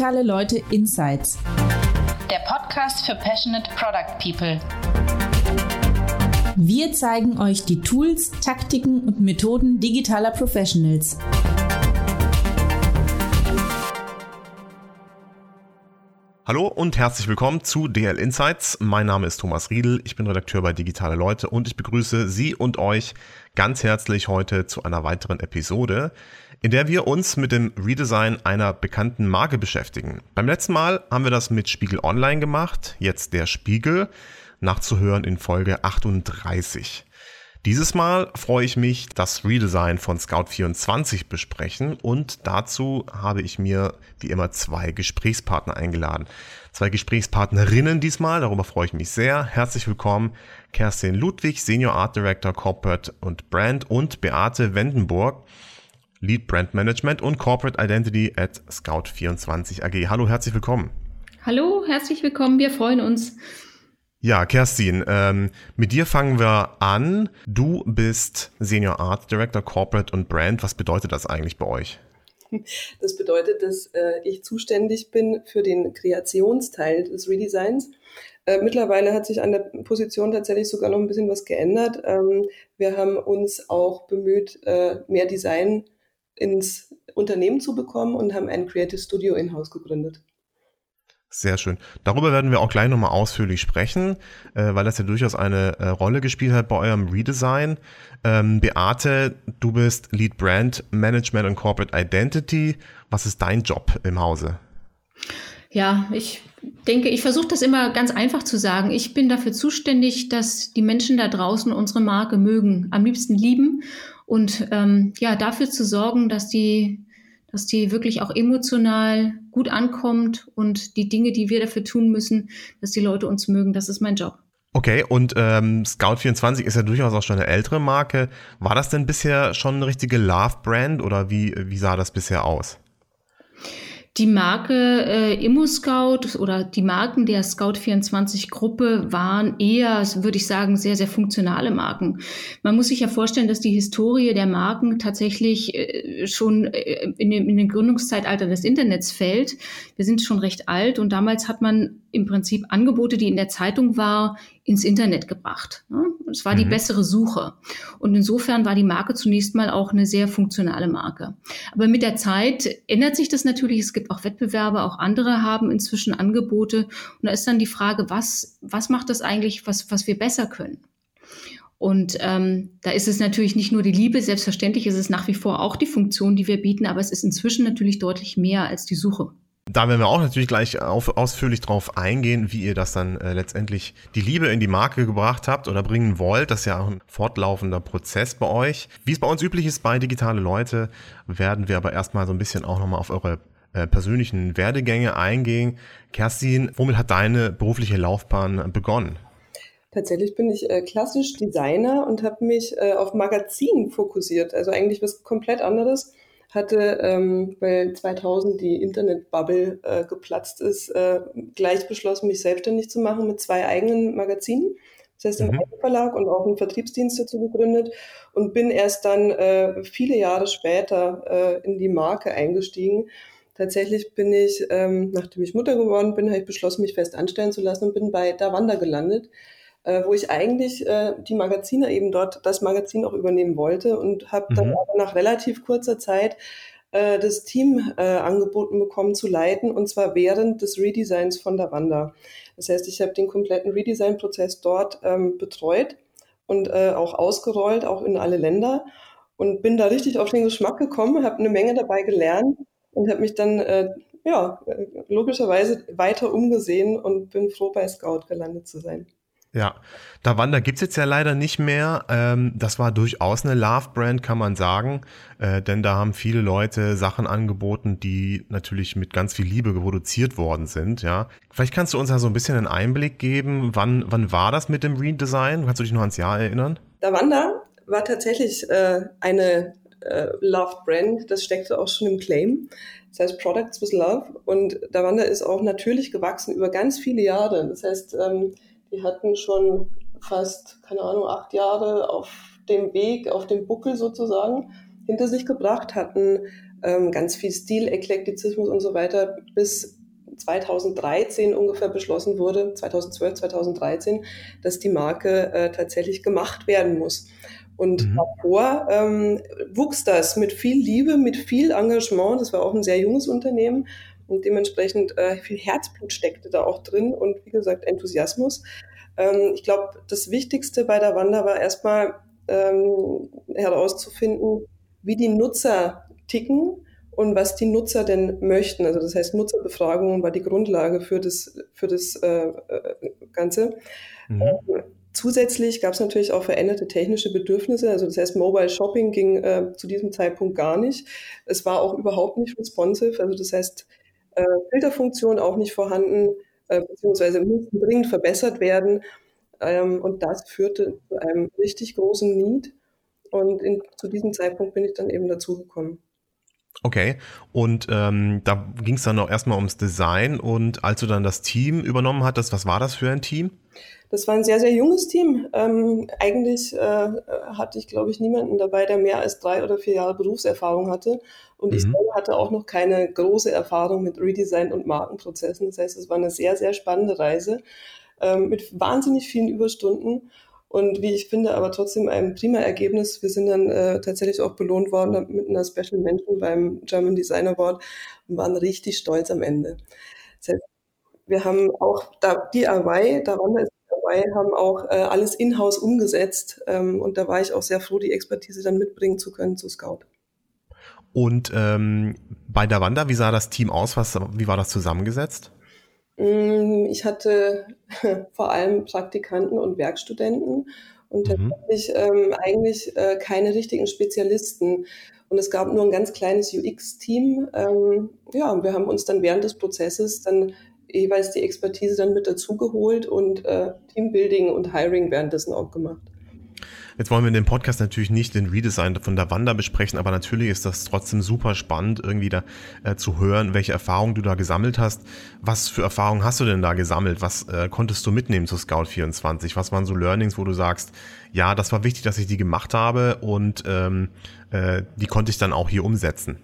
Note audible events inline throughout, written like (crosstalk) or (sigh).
Digitale Leute Insights. Der Podcast für Passionate Product People. Wir zeigen euch die Tools, Taktiken und Methoden digitaler Professionals. Hallo und herzlich willkommen zu DL Insights. Mein Name ist Thomas Riedel, ich bin Redakteur bei Digitale Leute und ich begrüße Sie und euch ganz herzlich heute zu einer weiteren Episode, in der wir uns mit dem Redesign einer bekannten Marke beschäftigen. Beim letzten Mal haben wir das mit Spiegel Online gemacht, jetzt der Spiegel, nachzuhören in Folge 38. Dieses Mal freue ich mich, das Redesign von Scout24 besprechen und dazu habe ich mir wie immer zwei Gesprächspartner eingeladen. Zwei Gesprächspartnerinnen diesmal, darüber freue ich mich sehr. Herzlich willkommen Kerstin Ludwig, Senior Art Director Corporate und Brand und Beate Wendenburg, Lead Brand Management und Corporate Identity at Scout24 AG. Hallo, herzlich willkommen. Hallo, herzlich willkommen, wir freuen uns. Ja, Kerstin, ähm, mit dir fangen wir an. Du bist Senior Art Director Corporate und Brand. Was bedeutet das eigentlich bei euch? Das bedeutet, dass äh, ich zuständig bin für den Kreationsteil des Redesigns. Äh, mittlerweile hat sich an der Position tatsächlich sogar noch ein bisschen was geändert. Ähm, wir haben uns auch bemüht, äh, mehr Design ins Unternehmen zu bekommen und haben ein Creative Studio in-house gegründet. Sehr schön. Darüber werden wir auch gleich nochmal ausführlich sprechen, äh, weil das ja durchaus eine äh, Rolle gespielt hat bei eurem Redesign. Ähm, Beate, du bist Lead Brand Management und Corporate Identity. Was ist dein Job im Hause? Ja, ich denke, ich versuche das immer ganz einfach zu sagen. Ich bin dafür zuständig, dass die Menschen da draußen unsere Marke mögen, am liebsten lieben und ähm, ja, dafür zu sorgen, dass die dass die wirklich auch emotional gut ankommt und die Dinge, die wir dafür tun müssen, dass die Leute uns mögen, das ist mein Job. Okay, und ähm, Scout24 ist ja durchaus auch schon eine ältere Marke. War das denn bisher schon eine richtige Love-Brand oder wie, wie sah das bisher aus? Die Marke äh, ImmoScout oder die Marken der Scout24-Gruppe waren eher, würde ich sagen, sehr, sehr funktionale Marken. Man muss sich ja vorstellen, dass die Historie der Marken tatsächlich äh, schon äh, in, dem, in den Gründungszeitalter des Internets fällt. Wir sind schon recht alt und damals hat man im Prinzip Angebote, die in der Zeitung war, ins Internet gebracht. Es war die mhm. bessere Suche. Und insofern war die Marke zunächst mal auch eine sehr funktionale Marke. Aber mit der Zeit ändert sich das natürlich. Es gibt auch Wettbewerbe, auch andere haben inzwischen Angebote. Und da ist dann die Frage, was, was macht das eigentlich, was, was wir besser können? Und ähm, da ist es natürlich nicht nur die Liebe, selbstverständlich ist es nach wie vor auch die Funktion, die wir bieten, aber es ist inzwischen natürlich deutlich mehr als die Suche. Da werden wir auch natürlich gleich auf, ausführlich drauf eingehen, wie ihr das dann äh, letztendlich die Liebe in die Marke gebracht habt oder bringen wollt. Das ist ja auch ein fortlaufender Prozess bei euch. Wie es bei uns üblich ist bei Digitale Leute, werden wir aber erstmal so ein bisschen auch nochmal auf eure äh, persönlichen Werdegänge eingehen. Kerstin, womit hat deine berufliche Laufbahn begonnen? Tatsächlich bin ich äh, klassisch Designer und habe mich äh, auf Magazinen fokussiert. Also eigentlich was komplett anderes hatte, ähm, weil 2000 die Internetbubble äh, geplatzt ist, äh, gleich beschlossen, mich selbstständig zu machen mit zwei eigenen Magazinen. Das heißt, mhm. einen Verlag und auch einen Vertriebsdienst dazu gegründet und bin erst dann äh, viele Jahre später äh, in die Marke eingestiegen. Tatsächlich bin ich, ähm, nachdem ich Mutter geworden bin, habe ich beschlossen, mich fest anstellen zu lassen und bin bei Davanda gelandet äh, wo ich eigentlich äh, die Magazine eben dort, das Magazin auch übernehmen wollte und habe mhm. dann aber nach relativ kurzer Zeit äh, das Team äh, angeboten bekommen zu leiten und zwar während des Redesigns von der Wanda. Das heißt, ich habe den kompletten Redesign-Prozess dort ähm, betreut und äh, auch ausgerollt, auch in alle Länder und bin da richtig auf den Geschmack gekommen, habe eine Menge dabei gelernt und habe mich dann äh, ja logischerweise weiter umgesehen und bin froh bei Scout gelandet zu sein. Ja, Davanda gibt's jetzt ja leider nicht mehr. Ähm, das war durchaus eine Love-Brand, kann man sagen. Äh, denn da haben viele Leute Sachen angeboten, die natürlich mit ganz viel Liebe produziert worden sind. Ja, Vielleicht kannst du uns da so ein bisschen einen Einblick geben. Wann, wann war das mit dem Redesign? Kannst du dich noch ans Jahr erinnern? Davanda war tatsächlich äh, eine äh, Love-Brand. Das steckte auch schon im Claim. Das heißt Products with Love. Und Davanda ist auch natürlich gewachsen über ganz viele Jahre. Das heißt, ähm, die hatten schon fast, keine Ahnung, acht Jahre auf dem Weg, auf dem Buckel sozusagen hinter sich gebracht, hatten ähm, ganz viel Stil, Eklektizismus und so weiter, bis 2013 ungefähr beschlossen wurde, 2012, 2013, dass die Marke äh, tatsächlich gemacht werden muss. Und mhm. davor ähm, wuchs das mit viel Liebe, mit viel Engagement. Das war auch ein sehr junges Unternehmen und dementsprechend äh, viel Herzblut steckte da auch drin und wie gesagt Enthusiasmus. Ähm, ich glaube, das Wichtigste bei der Wander war erstmal ähm, herauszufinden, wie die Nutzer ticken und was die Nutzer denn möchten. Also das heißt, Nutzerbefragungen war die Grundlage für das, für das äh, äh Ganze. Mhm. Ähm, zusätzlich gab es natürlich auch veränderte technische Bedürfnisse. Also das heißt, Mobile Shopping ging äh, zu diesem Zeitpunkt gar nicht. Es war auch überhaupt nicht responsive. Also das heißt, äh, Filterfunktion auch nicht vorhanden, äh, beziehungsweise mussten dringend verbessert werden. Ähm, und das führte zu einem richtig großen Need. Und in, zu diesem Zeitpunkt bin ich dann eben dazugekommen. Okay, und ähm, da ging es dann auch erstmal ums Design und als du dann das Team übernommen hattest, was war das für ein Team? Das war ein sehr, sehr junges Team. Ähm, eigentlich äh, hatte ich, glaube ich, niemanden dabei, der mehr als drei oder vier Jahre Berufserfahrung hatte. Und mhm. ich selber hatte auch noch keine große Erfahrung mit Redesign und Markenprozessen. Das heißt, es war eine sehr, sehr spannende Reise ähm, mit wahnsinnig vielen Überstunden und wie ich finde, aber trotzdem ein prima Ergebnis. Wir sind dann äh, tatsächlich auch belohnt worden mit einer Special Mention beim German Design Award und waren richtig stolz am Ende. Wir haben auch da DIY, darunter ist DIY, haben auch äh, alles in-house umgesetzt ähm, und da war ich auch sehr froh, die Expertise dann mitbringen zu können zu Scout. Und ähm, bei der Wanda, wie sah das Team aus? Was, wie war das zusammengesetzt? Mm, ich hatte (laughs) vor allem Praktikanten und Werkstudenten und mhm. tatsächlich ähm, eigentlich äh, keine richtigen Spezialisten. Und es gab nur ein ganz kleines UX-Team. Ähm, ja, und wir haben uns dann während des Prozesses dann jeweils die Expertise dann mit dazugeholt und äh, Teambuilding und Hiring währenddessen auch gemacht. Jetzt wollen wir in dem Podcast natürlich nicht den Redesign von der Wanda besprechen, aber natürlich ist das trotzdem super spannend, irgendwie da äh, zu hören, welche Erfahrungen du da gesammelt hast. Was für Erfahrungen hast du denn da gesammelt? Was äh, konntest du mitnehmen zu Scout 24? Was waren so Learnings, wo du sagst, ja, das war wichtig, dass ich die gemacht habe und ähm, äh, die konnte ich dann auch hier umsetzen?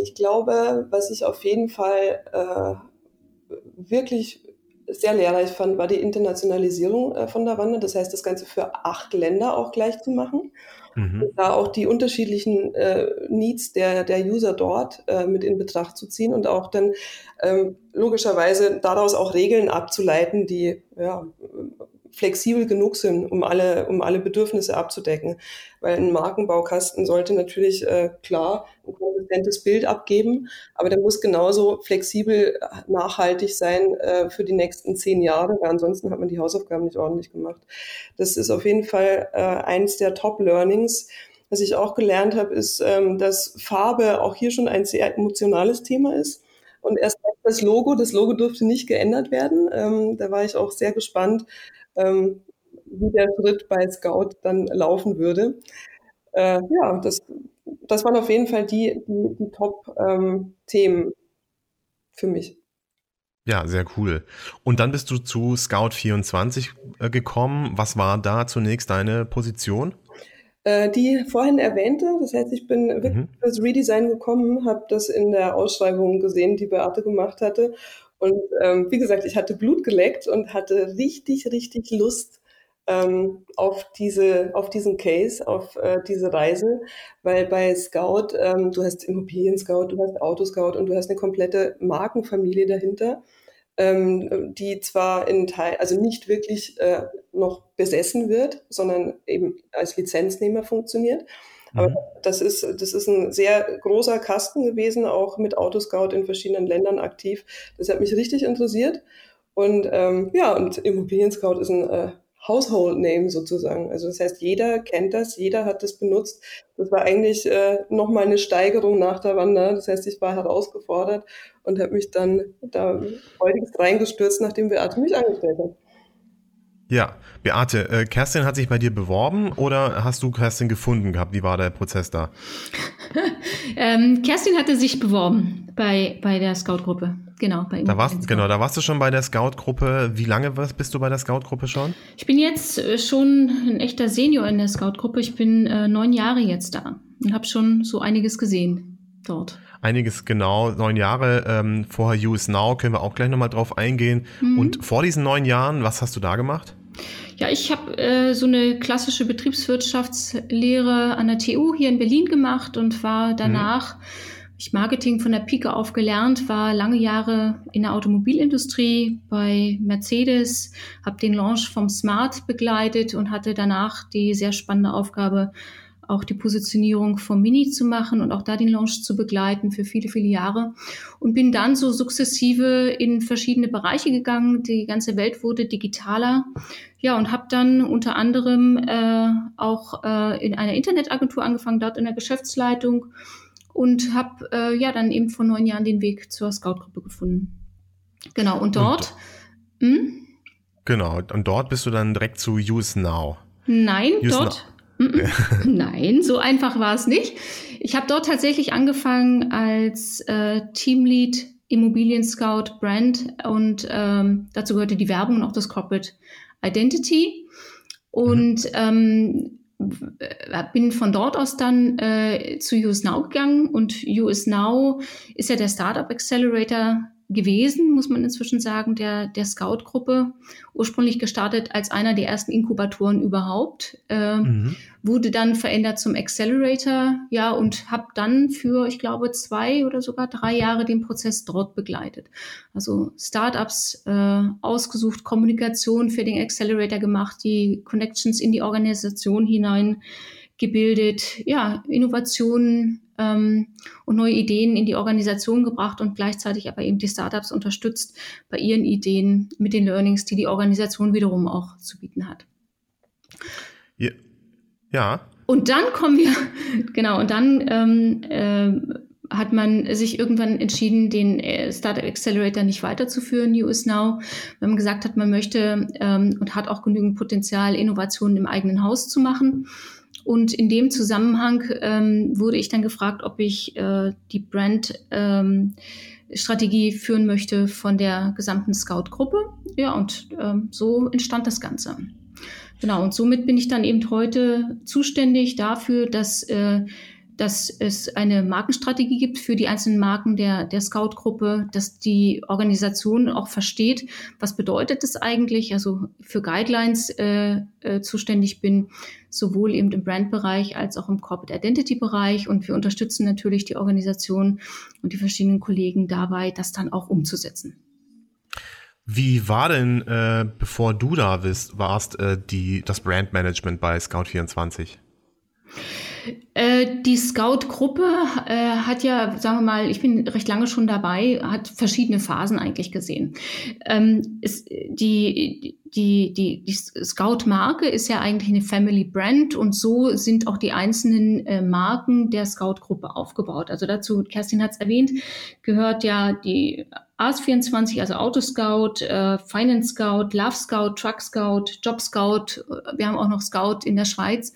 Ich glaube, was ich auf jeden Fall äh, wirklich sehr lehrreich fand, war die Internationalisierung äh, von der Wanne. Das heißt, das Ganze für acht Länder auch gleich zu machen. Mhm. Da auch die unterschiedlichen äh, Needs der, der User dort äh, mit in Betracht zu ziehen und auch dann ähm, logischerweise daraus auch Regeln abzuleiten, die ja, flexibel genug sind, um alle, um alle Bedürfnisse abzudecken. Weil ein Markenbaukasten sollte natürlich äh, klar ein konsistentes Bild abgeben, aber der muss genauso flexibel äh, nachhaltig sein äh, für die nächsten zehn Jahre, weil ansonsten hat man die Hausaufgaben nicht ordentlich gemacht. Das ist auf jeden Fall äh, eins der Top-Learnings. Was ich auch gelernt habe, ist, ähm, dass Farbe auch hier schon ein sehr emotionales Thema ist. Und erst das Logo, das Logo durfte nicht geändert werden. Ähm, da war ich auch sehr gespannt, ähm, wie der Schritt bei Scout dann laufen würde. Äh, ja, das, das waren auf jeden Fall die, die, die Top-Themen ähm, für mich. Ja, sehr cool. Und dann bist du zu Scout 24 äh, gekommen. Was war da zunächst deine Position? Äh, die vorhin erwähnte, das heißt, ich bin wirklich mhm. fürs Redesign gekommen, habe das in der Ausschreibung gesehen, die Beate gemacht hatte und ähm, wie gesagt, ich hatte Blut geleckt und hatte richtig, richtig Lust ähm, auf, diese, auf diesen Case, auf äh, diese Reise, weil bei Scout, ähm, du hast Immobilien-Scout, du hast Autoscout und du hast eine komplette Markenfamilie dahinter, ähm, die zwar in Teil, also nicht wirklich äh, noch besessen wird, sondern eben als Lizenznehmer funktioniert. Aber mhm. das ist, das ist ein sehr großer Kasten gewesen, auch mit Autoscout in verschiedenen Ländern aktiv. Das hat mich richtig interessiert. Und ähm, ja, und Immobilien Scout ist ein äh, Household Name sozusagen. Also das heißt, jeder kennt das, jeder hat das benutzt. Das war eigentlich äh, nochmal eine Steigerung nach der Wander. Das heißt, ich war herausgefordert und habe mich dann da freudigst reingestürzt, nachdem Beate mich angestellt hat. Ja, Beate, äh, Kerstin hat sich bei dir beworben oder hast du Kerstin gefunden gehabt? Wie war der Prozess da? (laughs) ähm, Kerstin hatte sich beworben bei, bei der Scout-Gruppe. Genau, bei da warst, genau, da warst du schon bei der Scout-Gruppe. Wie lange bist du bei der Scout-Gruppe schon? Ich bin jetzt äh, schon ein echter Senior in der Scout-Gruppe. Ich bin äh, neun Jahre jetzt da und habe schon so einiges gesehen. dort. Einiges genau, neun Jahre. Ähm, vorher US Now können wir auch gleich nochmal drauf eingehen. Mhm. Und vor diesen neun Jahren, was hast du da gemacht? Ja, ich habe äh, so eine klassische Betriebswirtschaftslehre an der TU hier in Berlin gemacht und war danach, mhm. ich Marketing von der Pike auf gelernt, war lange Jahre in der Automobilindustrie bei Mercedes, habe den Launch vom Smart begleitet und hatte danach die sehr spannende Aufgabe, auch die Positionierung vom Mini zu machen und auch da den Launch zu begleiten für viele, viele Jahre. Und bin dann so sukzessive in verschiedene Bereiche gegangen. Die ganze Welt wurde digitaler. Ja, und habe dann unter anderem äh, auch äh, in einer Internetagentur angefangen, dort in der Geschäftsleitung und habe äh, ja dann eben vor neun Jahren den Weg zur Scout-Gruppe gefunden. Genau, und dort. Und, hm? Genau, und dort bist du dann direkt zu Use Now. Nein, Use dort. Now (laughs) (laughs) Nein, so einfach war es nicht. Ich habe dort tatsächlich angefangen als äh, Teamlead Immobilien Scout Brand und ähm, dazu gehörte die Werbung und auch das Corporate Identity. Und mhm. ähm, bin von dort aus dann äh, zu US Now gegangen und US Now ist ja der Startup Accelerator gewesen, muss man inzwischen sagen, der, der Scout-Gruppe. Ursprünglich gestartet als einer der ersten Inkubatoren überhaupt. Äh, mhm. Wurde dann verändert zum Accelerator, ja, und habe dann für, ich glaube, zwei oder sogar drei Jahre den Prozess dort begleitet. Also Startups äh, ausgesucht, Kommunikation für den Accelerator gemacht, die Connections in die Organisation hinein gebildet, ja, Innovationen ähm, und neue Ideen in die Organisation gebracht und gleichzeitig aber eben die Startups unterstützt bei ihren Ideen mit den Learnings, die die Organisation wiederum auch zu bieten hat. Ja. ja. Und dann kommen wir, (laughs) genau, und dann ähm, äh, hat man sich irgendwann entschieden, den äh, Startup Accelerator nicht weiterzuführen, US Now, wenn man gesagt hat, man möchte ähm, und hat auch genügend Potenzial, Innovationen im eigenen Haus zu machen. Und in dem Zusammenhang ähm, wurde ich dann gefragt, ob ich äh, die Brand-Strategie ähm, führen möchte von der gesamten Scout-Gruppe. Ja, und ähm, so entstand das Ganze. Genau, und somit bin ich dann eben heute zuständig dafür, dass äh, dass es eine Markenstrategie gibt für die einzelnen Marken der, der Scout-Gruppe, dass die Organisation auch versteht, was bedeutet es eigentlich, also für Guidelines äh, äh, zuständig bin, sowohl eben im Brandbereich als auch im Corporate Identity-Bereich. Und wir unterstützen natürlich die Organisation und die verschiedenen Kollegen dabei, das dann auch umzusetzen. Wie war denn, äh, bevor du da bist, warst, äh, die, das Brandmanagement bei Scout24? Äh, die Scout-Gruppe äh, hat ja, sagen wir mal, ich bin recht lange schon dabei, hat verschiedene Phasen eigentlich gesehen. Ähm, die, die, die, die Scout-Marke ist ja eigentlich eine Family Brand und so sind auch die einzelnen äh, Marken der Scout-Gruppe aufgebaut. Also dazu, Kerstin hat es erwähnt, gehört ja die AS24, also Autoscout, äh, Finance Scout, Love Scout, Truck Scout, Job Scout. Wir haben auch noch Scout in der Schweiz.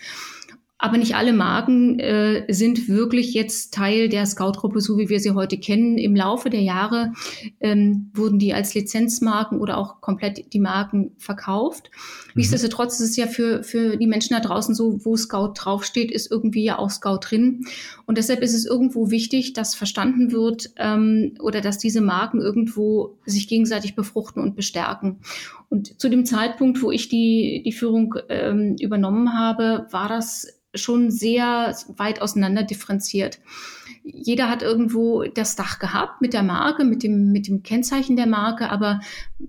Aber nicht alle Marken äh, sind wirklich jetzt Teil der Scout-Gruppe, so wie wir sie heute kennen. Im Laufe der Jahre ähm, wurden die als Lizenzmarken oder auch komplett die Marken verkauft. Mhm. Nichtsdestotrotz ist es ja für, für die Menschen da draußen so, wo Scout draufsteht, ist irgendwie ja auch Scout drin. Und deshalb ist es irgendwo wichtig, dass verstanden wird ähm, oder dass diese Marken irgendwo sich gegenseitig befruchten und bestärken. Und zu dem Zeitpunkt, wo ich die, die Führung ähm, übernommen habe, war das schon sehr weit auseinander differenziert. Jeder hat irgendwo das Dach gehabt mit der Marke, mit dem, mit dem Kennzeichen der Marke, aber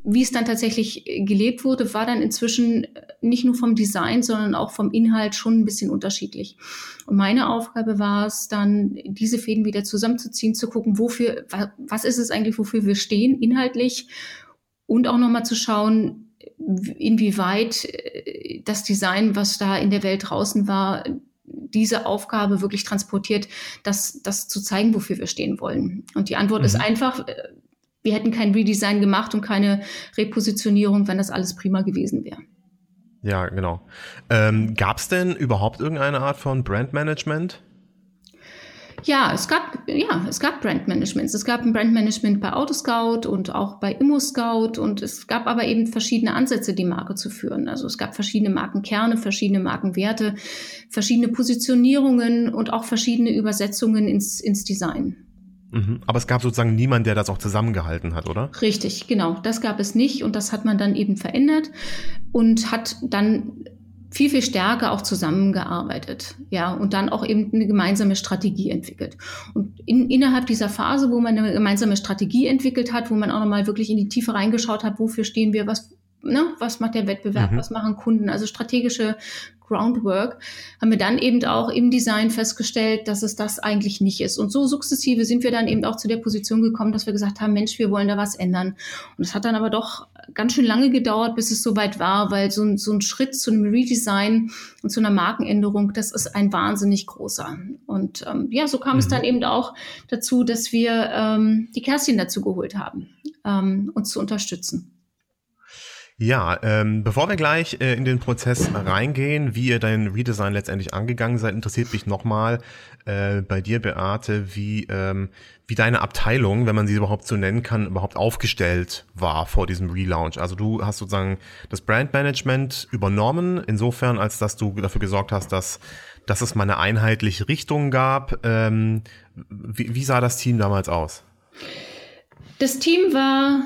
wie es dann tatsächlich gelebt wurde, war dann inzwischen nicht nur vom Design, sondern auch vom Inhalt schon ein bisschen unterschiedlich. Und meine Aufgabe war es dann, diese Fäden wieder zusammenzuziehen, zu gucken, wofür, was ist es eigentlich, wofür wir stehen, inhaltlich und auch nochmal zu schauen, inwieweit äh, das Design, was da in der Welt draußen war, diese Aufgabe wirklich transportiert, das, das zu zeigen, wofür wir stehen wollen. Und die Antwort mhm. ist einfach, äh, wir hätten kein Redesign gemacht und keine Repositionierung, wenn das alles prima gewesen wäre. Ja, genau. Ähm, Gab es denn überhaupt irgendeine Art von Brandmanagement? Ja, es gab, ja, es gab Brandmanagements. Es gab ein Brandmanagement bei Autoscout und auch bei ImmoScout und es gab aber eben verschiedene Ansätze, die Marke zu führen. Also es gab verschiedene Markenkerne, verschiedene Markenwerte, verschiedene Positionierungen und auch verschiedene Übersetzungen ins, ins Design. Mhm. Aber es gab sozusagen niemanden, der das auch zusammengehalten hat, oder? Richtig, genau. Das gab es nicht und das hat man dann eben verändert und hat dann viel, viel stärker auch zusammengearbeitet, ja, und dann auch eben eine gemeinsame Strategie entwickelt. Und in, innerhalb dieser Phase, wo man eine gemeinsame Strategie entwickelt hat, wo man auch nochmal wirklich in die Tiefe reingeschaut hat, wofür stehen wir, was, ne, was macht der Wettbewerb, mhm. was machen Kunden, also strategische Groundwork, haben wir dann eben auch im Design festgestellt, dass es das eigentlich nicht ist. Und so sukzessive sind wir dann eben auch zu der Position gekommen, dass wir gesagt haben, Mensch, wir wollen da was ändern. Und es hat dann aber doch ganz schön lange gedauert, bis es soweit war, weil so ein, so ein Schritt zu einem Redesign und zu einer Markenänderung, das ist ein wahnsinnig großer. Und ähm, ja, so kam mhm. es dann eben auch dazu, dass wir ähm, die Kerstin dazu geholt haben, ähm, uns zu unterstützen. Ja, ähm, bevor wir gleich äh, in den Prozess reingehen, wie ihr dein Redesign letztendlich angegangen seid, interessiert mich nochmal äh, bei dir, Beate, wie, ähm, wie deine Abteilung, wenn man sie überhaupt so nennen kann, überhaupt aufgestellt war vor diesem Relaunch. Also du hast sozusagen das Brandmanagement übernommen, insofern, als dass du dafür gesorgt hast, dass, dass es mal eine einheitliche Richtung gab. Ähm, wie, wie sah das Team damals aus? Das Team war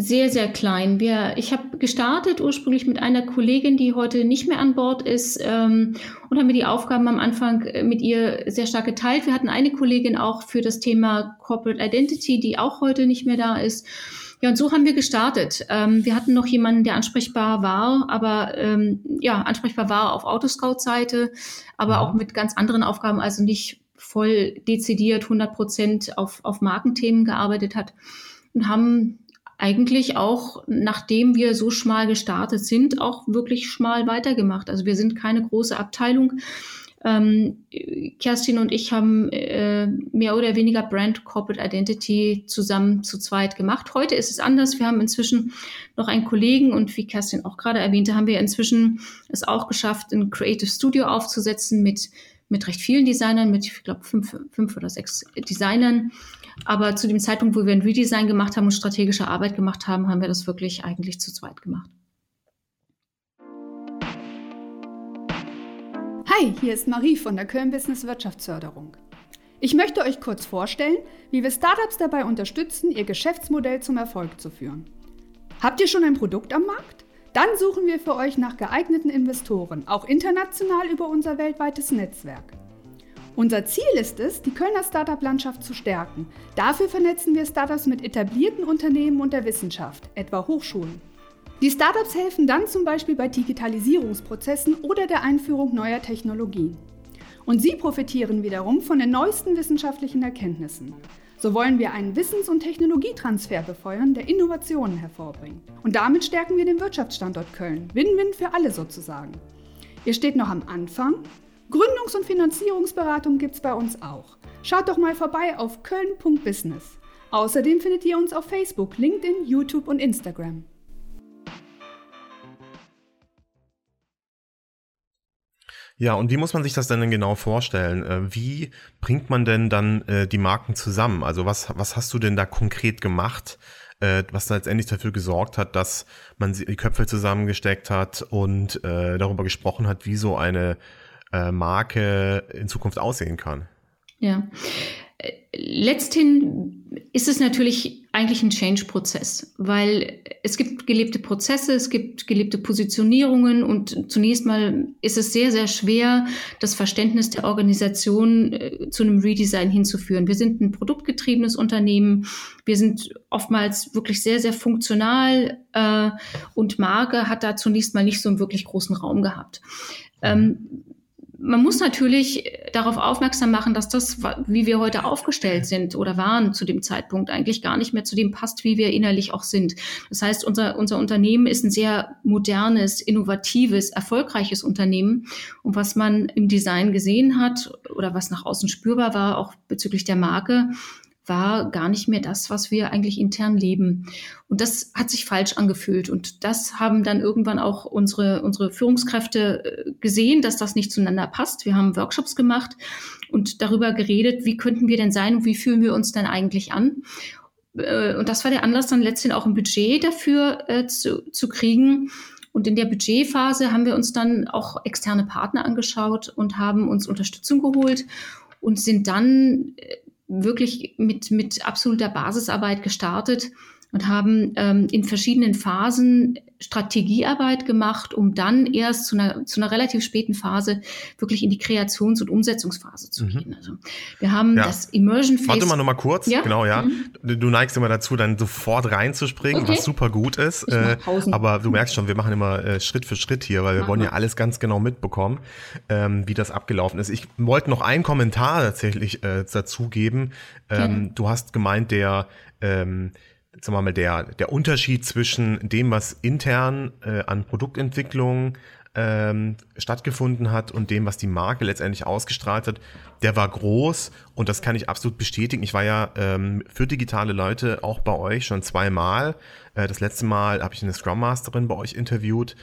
sehr, sehr klein. Wir, ich habe gestartet ursprünglich mit einer Kollegin, die heute nicht mehr an Bord ist ähm, und haben mir die Aufgaben am Anfang äh, mit ihr sehr stark geteilt. Wir hatten eine Kollegin auch für das Thema Corporate Identity, die auch heute nicht mehr da ist. Ja, und so haben wir gestartet. Ähm, wir hatten noch jemanden, der ansprechbar war, aber ähm, ja, ansprechbar war auf Autoscout-Seite, aber mhm. auch mit ganz anderen Aufgaben, also nicht voll dezidiert 100 Prozent auf, auf Markenthemen gearbeitet hat und haben eigentlich auch, nachdem wir so schmal gestartet sind, auch wirklich schmal weitergemacht. Also wir sind keine große Abteilung. Ähm, Kerstin und ich haben äh, mehr oder weniger Brand Corporate Identity zusammen zu zweit gemacht. Heute ist es anders. Wir haben inzwischen noch einen Kollegen und wie Kerstin auch gerade erwähnte, haben wir inzwischen es auch geschafft, ein Creative Studio aufzusetzen mit mit recht vielen Designern, mit, ich glaube, fünf, fünf oder sechs Designern. Aber zu dem Zeitpunkt, wo wir ein Redesign gemacht haben und strategische Arbeit gemacht haben, haben wir das wirklich eigentlich zu zweit gemacht. Hi, hier ist Marie von der Köln Business Wirtschaftsförderung. Ich möchte euch kurz vorstellen, wie wir Startups dabei unterstützen, ihr Geschäftsmodell zum Erfolg zu führen. Habt ihr schon ein Produkt am Markt? Dann suchen wir für euch nach geeigneten Investoren, auch international über unser weltweites Netzwerk. Unser Ziel ist es, die Kölner Startup-Landschaft zu stärken. Dafür vernetzen wir Startups mit etablierten Unternehmen und der Wissenschaft, etwa Hochschulen. Die Startups helfen dann zum Beispiel bei Digitalisierungsprozessen oder der Einführung neuer Technologien. Und sie profitieren wiederum von den neuesten wissenschaftlichen Erkenntnissen. So wollen wir einen Wissens- und Technologietransfer befeuern, der Innovationen hervorbringt. Und damit stärken wir den Wirtschaftsstandort Köln. Win-win für alle sozusagen. Ihr steht noch am Anfang. Gründungs- und Finanzierungsberatung gibt es bei uns auch. Schaut doch mal vorbei auf köln.business. Außerdem findet ihr uns auf Facebook, LinkedIn, YouTube und Instagram. Ja, und wie muss man sich das denn genau vorstellen? Äh, wie bringt man denn dann äh, die Marken zusammen? Also was, was hast du denn da konkret gemacht, äh, was da letztendlich dafür gesorgt hat, dass man die Köpfe zusammengesteckt hat und darüber gesprochen hat, wie so eine Marke in Zukunft aussehen kann? Ja, letzthin ist es natürlich eigentlich ein Change-Prozess, weil es gibt gelebte Prozesse, es gibt gelebte Positionierungen und zunächst mal ist es sehr, sehr schwer, das Verständnis der Organisation äh, zu einem Redesign hinzuführen. Wir sind ein produktgetriebenes Unternehmen, wir sind oftmals wirklich sehr, sehr funktional äh, und Marke hat da zunächst mal nicht so einen wirklich großen Raum gehabt. Ähm, man muss natürlich darauf aufmerksam machen, dass das, wie wir heute aufgestellt sind oder waren zu dem Zeitpunkt, eigentlich gar nicht mehr zu dem passt, wie wir innerlich auch sind. Das heißt, unser, unser Unternehmen ist ein sehr modernes, innovatives, erfolgreiches Unternehmen. Und was man im Design gesehen hat oder was nach außen spürbar war, auch bezüglich der Marke, war gar nicht mehr das, was wir eigentlich intern leben. Und das hat sich falsch angefühlt. Und das haben dann irgendwann auch unsere, unsere Führungskräfte äh, gesehen, dass das nicht zueinander passt. Wir haben Workshops gemacht und darüber geredet, wie könnten wir denn sein und wie fühlen wir uns denn eigentlich an. Äh, und das war der Anlass, dann letztendlich auch ein Budget dafür äh, zu, zu kriegen. Und in der Budgetphase haben wir uns dann auch externe Partner angeschaut und haben uns Unterstützung geholt und sind dann wirklich mit, mit absoluter Basisarbeit gestartet und haben ähm, in verschiedenen Phasen Strategiearbeit gemacht, um dann erst zu einer, zu einer relativ späten Phase wirklich in die Kreations- und Umsetzungsphase zu mhm. gehen. Also wir haben ja. das Immersion Phase. Warte mal noch mal kurz. Ja? Genau, ja. Mhm. Du neigst immer dazu, dann sofort reinzuspringen, okay. was super gut ist. Äh, aber du merkst schon, wir machen immer äh, Schritt für Schritt hier, weil wir Mach wollen mal. ja alles ganz genau mitbekommen, ähm, wie das abgelaufen ist. Ich wollte noch einen Kommentar tatsächlich äh, dazu geben. Ähm, du hast gemeint, der ähm, sagen wir mal, der, der Unterschied zwischen dem, was intern äh, an Produktentwicklung ähm, stattgefunden hat und dem, was die Marke letztendlich ausgestrahlt hat, der war groß und das kann ich absolut bestätigen. Ich war ja ähm, für digitale Leute auch bei euch schon zweimal. Äh, das letzte Mal habe ich eine Scrum Masterin bei euch interviewt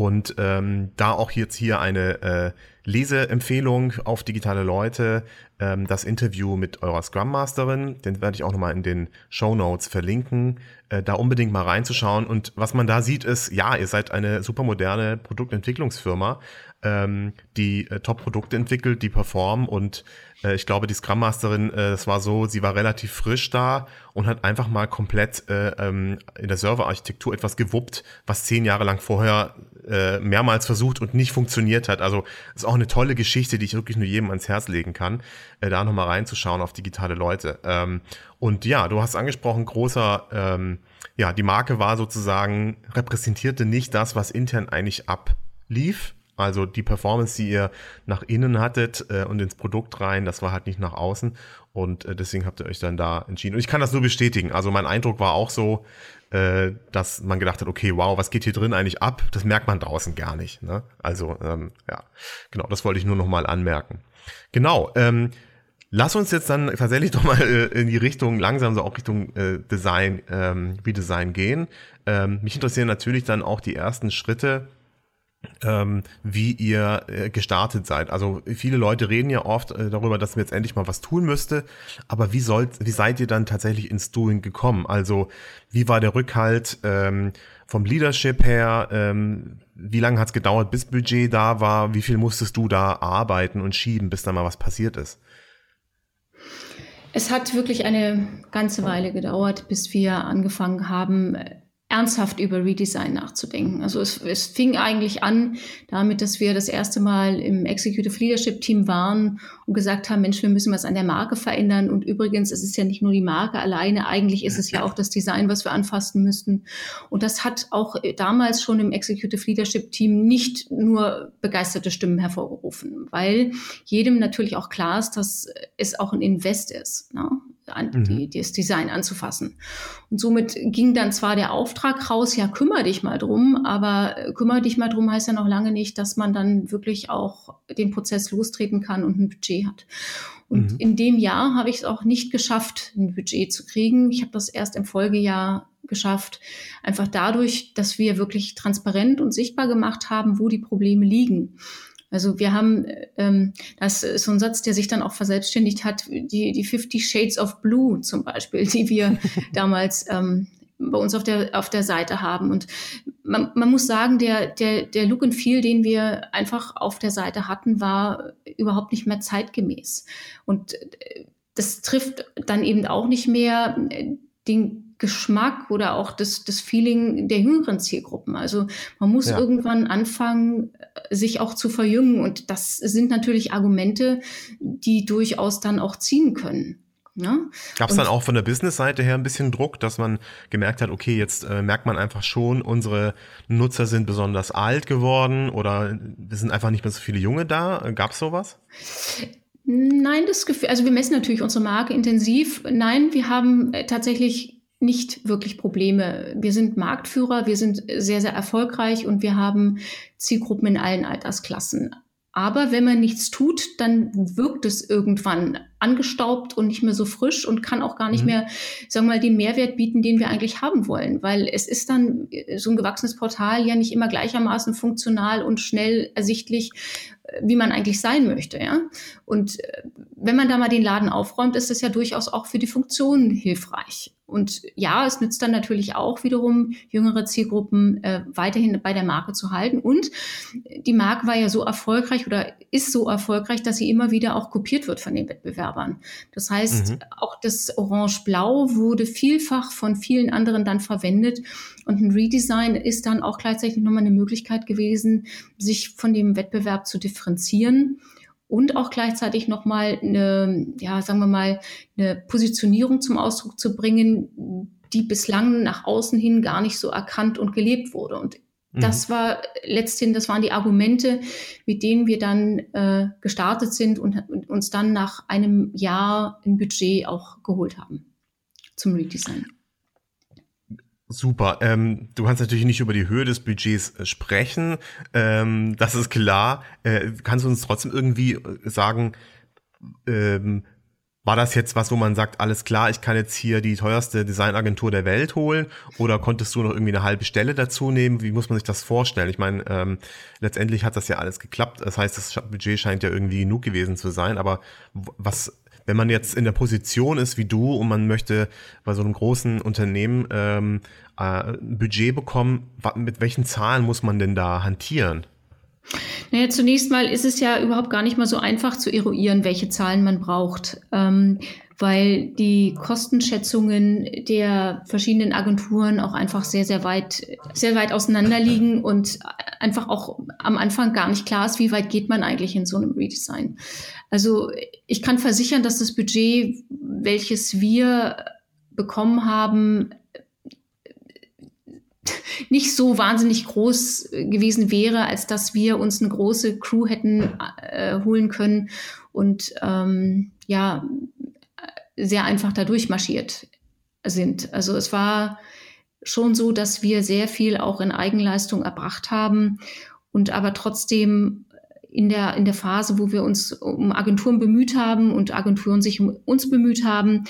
und ähm, da auch jetzt hier eine äh, Leseempfehlung auf digitale Leute, ähm, das Interview mit eurer Scrum Masterin, den werde ich auch nochmal in den Show Notes verlinken, äh, da unbedingt mal reinzuschauen. Und was man da sieht, ist, ja, ihr seid eine super moderne Produktentwicklungsfirma, ähm, die äh, Top-Produkte entwickelt, die performen. Und äh, ich glaube, die Scrum Masterin, äh, das war so, sie war relativ frisch da und hat einfach mal komplett äh, ähm, in der Serverarchitektur etwas gewuppt, was zehn Jahre lang vorher äh, mehrmals versucht und nicht funktioniert hat. Also ist auch eine tolle Geschichte, die ich wirklich nur jedem ans Herz legen kann, äh, da nochmal reinzuschauen auf digitale Leute. Ähm, und ja, du hast angesprochen, großer, ähm, ja, die Marke war sozusagen, repräsentierte nicht das, was intern eigentlich ablief. Also die Performance, die ihr nach innen hattet äh, und ins Produkt rein, das war halt nicht nach außen. Und äh, deswegen habt ihr euch dann da entschieden. Und ich kann das nur bestätigen. Also mein Eindruck war auch so, äh, dass man gedacht hat, okay, wow, was geht hier drin eigentlich ab? Das merkt man draußen gar nicht. Ne? Also ähm, ja, genau, das wollte ich nur noch mal anmerken. Genau. Ähm, Lass uns jetzt dann tatsächlich (laughs) doch mal äh, in die Richtung, langsam so auch Richtung äh, Design, ähm, Redesign gehen. Ähm, mich interessieren natürlich dann auch die ersten Schritte, ähm, wie ihr äh, gestartet seid. Also viele Leute reden ja oft äh, darüber, dass man jetzt endlich mal was tun müsste, aber wie sollt, wie seid ihr dann tatsächlich ins Doing gekommen? Also wie war der Rückhalt ähm, vom Leadership her? Ähm, wie lange hat es gedauert, bis Budget da war? Wie viel musstest du da arbeiten und schieben, bis da mal was passiert ist? Es hat wirklich eine ganze Weile gedauert, bis wir angefangen haben, ernsthaft über Redesign nachzudenken. Also es, es fing eigentlich an damit, dass wir das erste Mal im Executive Leadership Team waren und gesagt haben, Mensch, wir müssen was an der Marke verändern. Und übrigens, es ist ja nicht nur die Marke alleine, eigentlich ist es ja auch das Design, was wir anfassen müssten. Und das hat auch damals schon im Executive Leadership Team nicht nur begeisterte Stimmen hervorgerufen, weil jedem natürlich auch klar ist, dass es auch ein Invest ist. Ne? An, mhm. die, das Design anzufassen. Und somit ging dann zwar der Auftrag raus, ja, kümmere dich mal drum, aber äh, kümmere dich mal drum heißt ja noch lange nicht, dass man dann wirklich auch den Prozess lostreten kann und ein Budget hat. Und mhm. in dem Jahr habe ich es auch nicht geschafft, ein Budget zu kriegen. Ich habe das erst im Folgejahr geschafft, einfach dadurch, dass wir wirklich transparent und sichtbar gemacht haben, wo die Probleme liegen. Also wir haben, ähm, das ist so ein Satz, der sich dann auch verselbstständigt hat, die, die 50 Shades of Blue zum Beispiel, die wir (laughs) damals ähm, bei uns auf der, auf der Seite haben. Und man, man muss sagen, der, der, der Look and Feel, den wir einfach auf der Seite hatten, war überhaupt nicht mehr zeitgemäß. Und äh, das trifft dann eben auch nicht mehr äh, den Geschmack oder auch das, das Feeling der jüngeren Zielgruppen. Also man muss ja. irgendwann anfangen, sich auch zu verjüngen. Und das sind natürlich Argumente, die durchaus dann auch ziehen können. Ja? Gab es dann auch von der Business-Seite her ein bisschen Druck, dass man gemerkt hat, okay, jetzt äh, merkt man einfach schon, unsere Nutzer sind besonders alt geworden oder es sind einfach nicht mehr so viele Junge da. Gab es sowas? Nein, das Gefühl, also wir messen natürlich unsere Marke intensiv. Nein, wir haben äh, tatsächlich nicht wirklich Probleme. Wir sind Marktführer, wir sind sehr, sehr erfolgreich und wir haben Zielgruppen in allen Altersklassen. Aber wenn man nichts tut, dann wirkt es irgendwann angestaubt und nicht mehr so frisch und kann auch gar nicht mhm. mehr, sagen wir mal, den Mehrwert bieten, den wir eigentlich haben wollen. Weil es ist dann so ein gewachsenes Portal ja nicht immer gleichermaßen funktional und schnell ersichtlich, äh, wie man eigentlich sein möchte, ja. Und äh, wenn man da mal den Laden aufräumt, ist das ja durchaus auch für die Funktion hilfreich. Und ja, es nützt dann natürlich auch wiederum jüngere Zielgruppen äh, weiterhin bei der Marke zu halten. Und die Marke war ja so erfolgreich oder ist so erfolgreich, dass sie immer wieder auch kopiert wird von den Wettbewerbern. Das heißt, mhm. auch das Orange-Blau wurde vielfach von vielen anderen dann verwendet. Und ein Redesign ist dann auch gleichzeitig nochmal eine Möglichkeit gewesen, sich von dem Wettbewerb zu differenzieren und auch gleichzeitig nochmal eine, ja, sagen wir mal, eine Positionierung zum Ausdruck zu bringen, die bislang nach außen hin gar nicht so erkannt und gelebt wurde. Und mhm. das war letztendlich, das waren die Argumente, mit denen wir dann äh, gestartet sind und, und uns dann nach einem Jahr ein Budget auch geholt haben zum Redesign. Super. Ähm, du kannst natürlich nicht über die Höhe des Budgets äh, sprechen. Ähm, das ist klar. Äh, kannst du uns trotzdem irgendwie äh, sagen, ähm, war das jetzt was, wo man sagt, alles klar, ich kann jetzt hier die teuerste Designagentur der Welt holen? Oder konntest du noch irgendwie eine halbe Stelle dazu nehmen? Wie muss man sich das vorstellen? Ich meine, ähm, letztendlich hat das ja alles geklappt. Das heißt, das Budget scheint ja irgendwie genug gewesen zu sein. Aber was wenn man jetzt in der Position ist wie du und man möchte bei so einem großen Unternehmen ähm, äh, ein Budget bekommen, mit welchen Zahlen muss man denn da hantieren? Naja, zunächst mal ist es ja überhaupt gar nicht mal so einfach zu eruieren, welche Zahlen man braucht, ähm, weil die Kostenschätzungen der verschiedenen Agenturen auch einfach sehr, sehr weit, sehr weit auseinander liegen und einfach auch am Anfang gar nicht klar ist, wie weit geht man eigentlich in so einem Redesign. Also ich kann versichern, dass das Budget, welches wir bekommen haben, nicht so wahnsinnig groß gewesen wäre, als dass wir uns eine große Crew hätten äh, holen können und ähm, ja sehr einfach da durchmarschiert sind. Also es war schon so, dass wir sehr viel auch in Eigenleistung erbracht haben und aber trotzdem in der, in der Phase, wo wir uns um Agenturen bemüht haben und Agenturen sich um uns bemüht haben,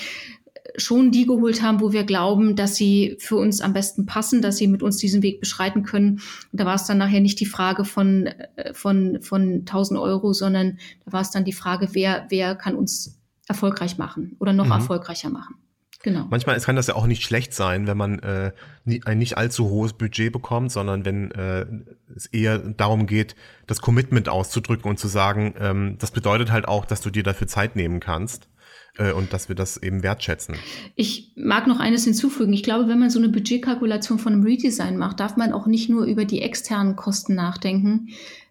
schon die geholt haben, wo wir glauben, dass sie für uns am besten passen, dass sie mit uns diesen Weg beschreiten können. Und da war es dann nachher nicht die Frage von, äh, von, von 1000 Euro, sondern da war es dann die Frage, wer, wer kann uns erfolgreich machen oder noch mhm. erfolgreicher machen. Genau. Manchmal kann das ja auch nicht schlecht sein, wenn man äh, ein nicht allzu hohes Budget bekommt, sondern wenn äh, es eher darum geht, das Commitment auszudrücken und zu sagen, ähm, das bedeutet halt auch, dass du dir dafür Zeit nehmen kannst äh, und dass wir das eben wertschätzen. Ich mag noch eines hinzufügen. Ich glaube, wenn man so eine Budgetkalkulation von einem Redesign macht, darf man auch nicht nur über die externen Kosten nachdenken,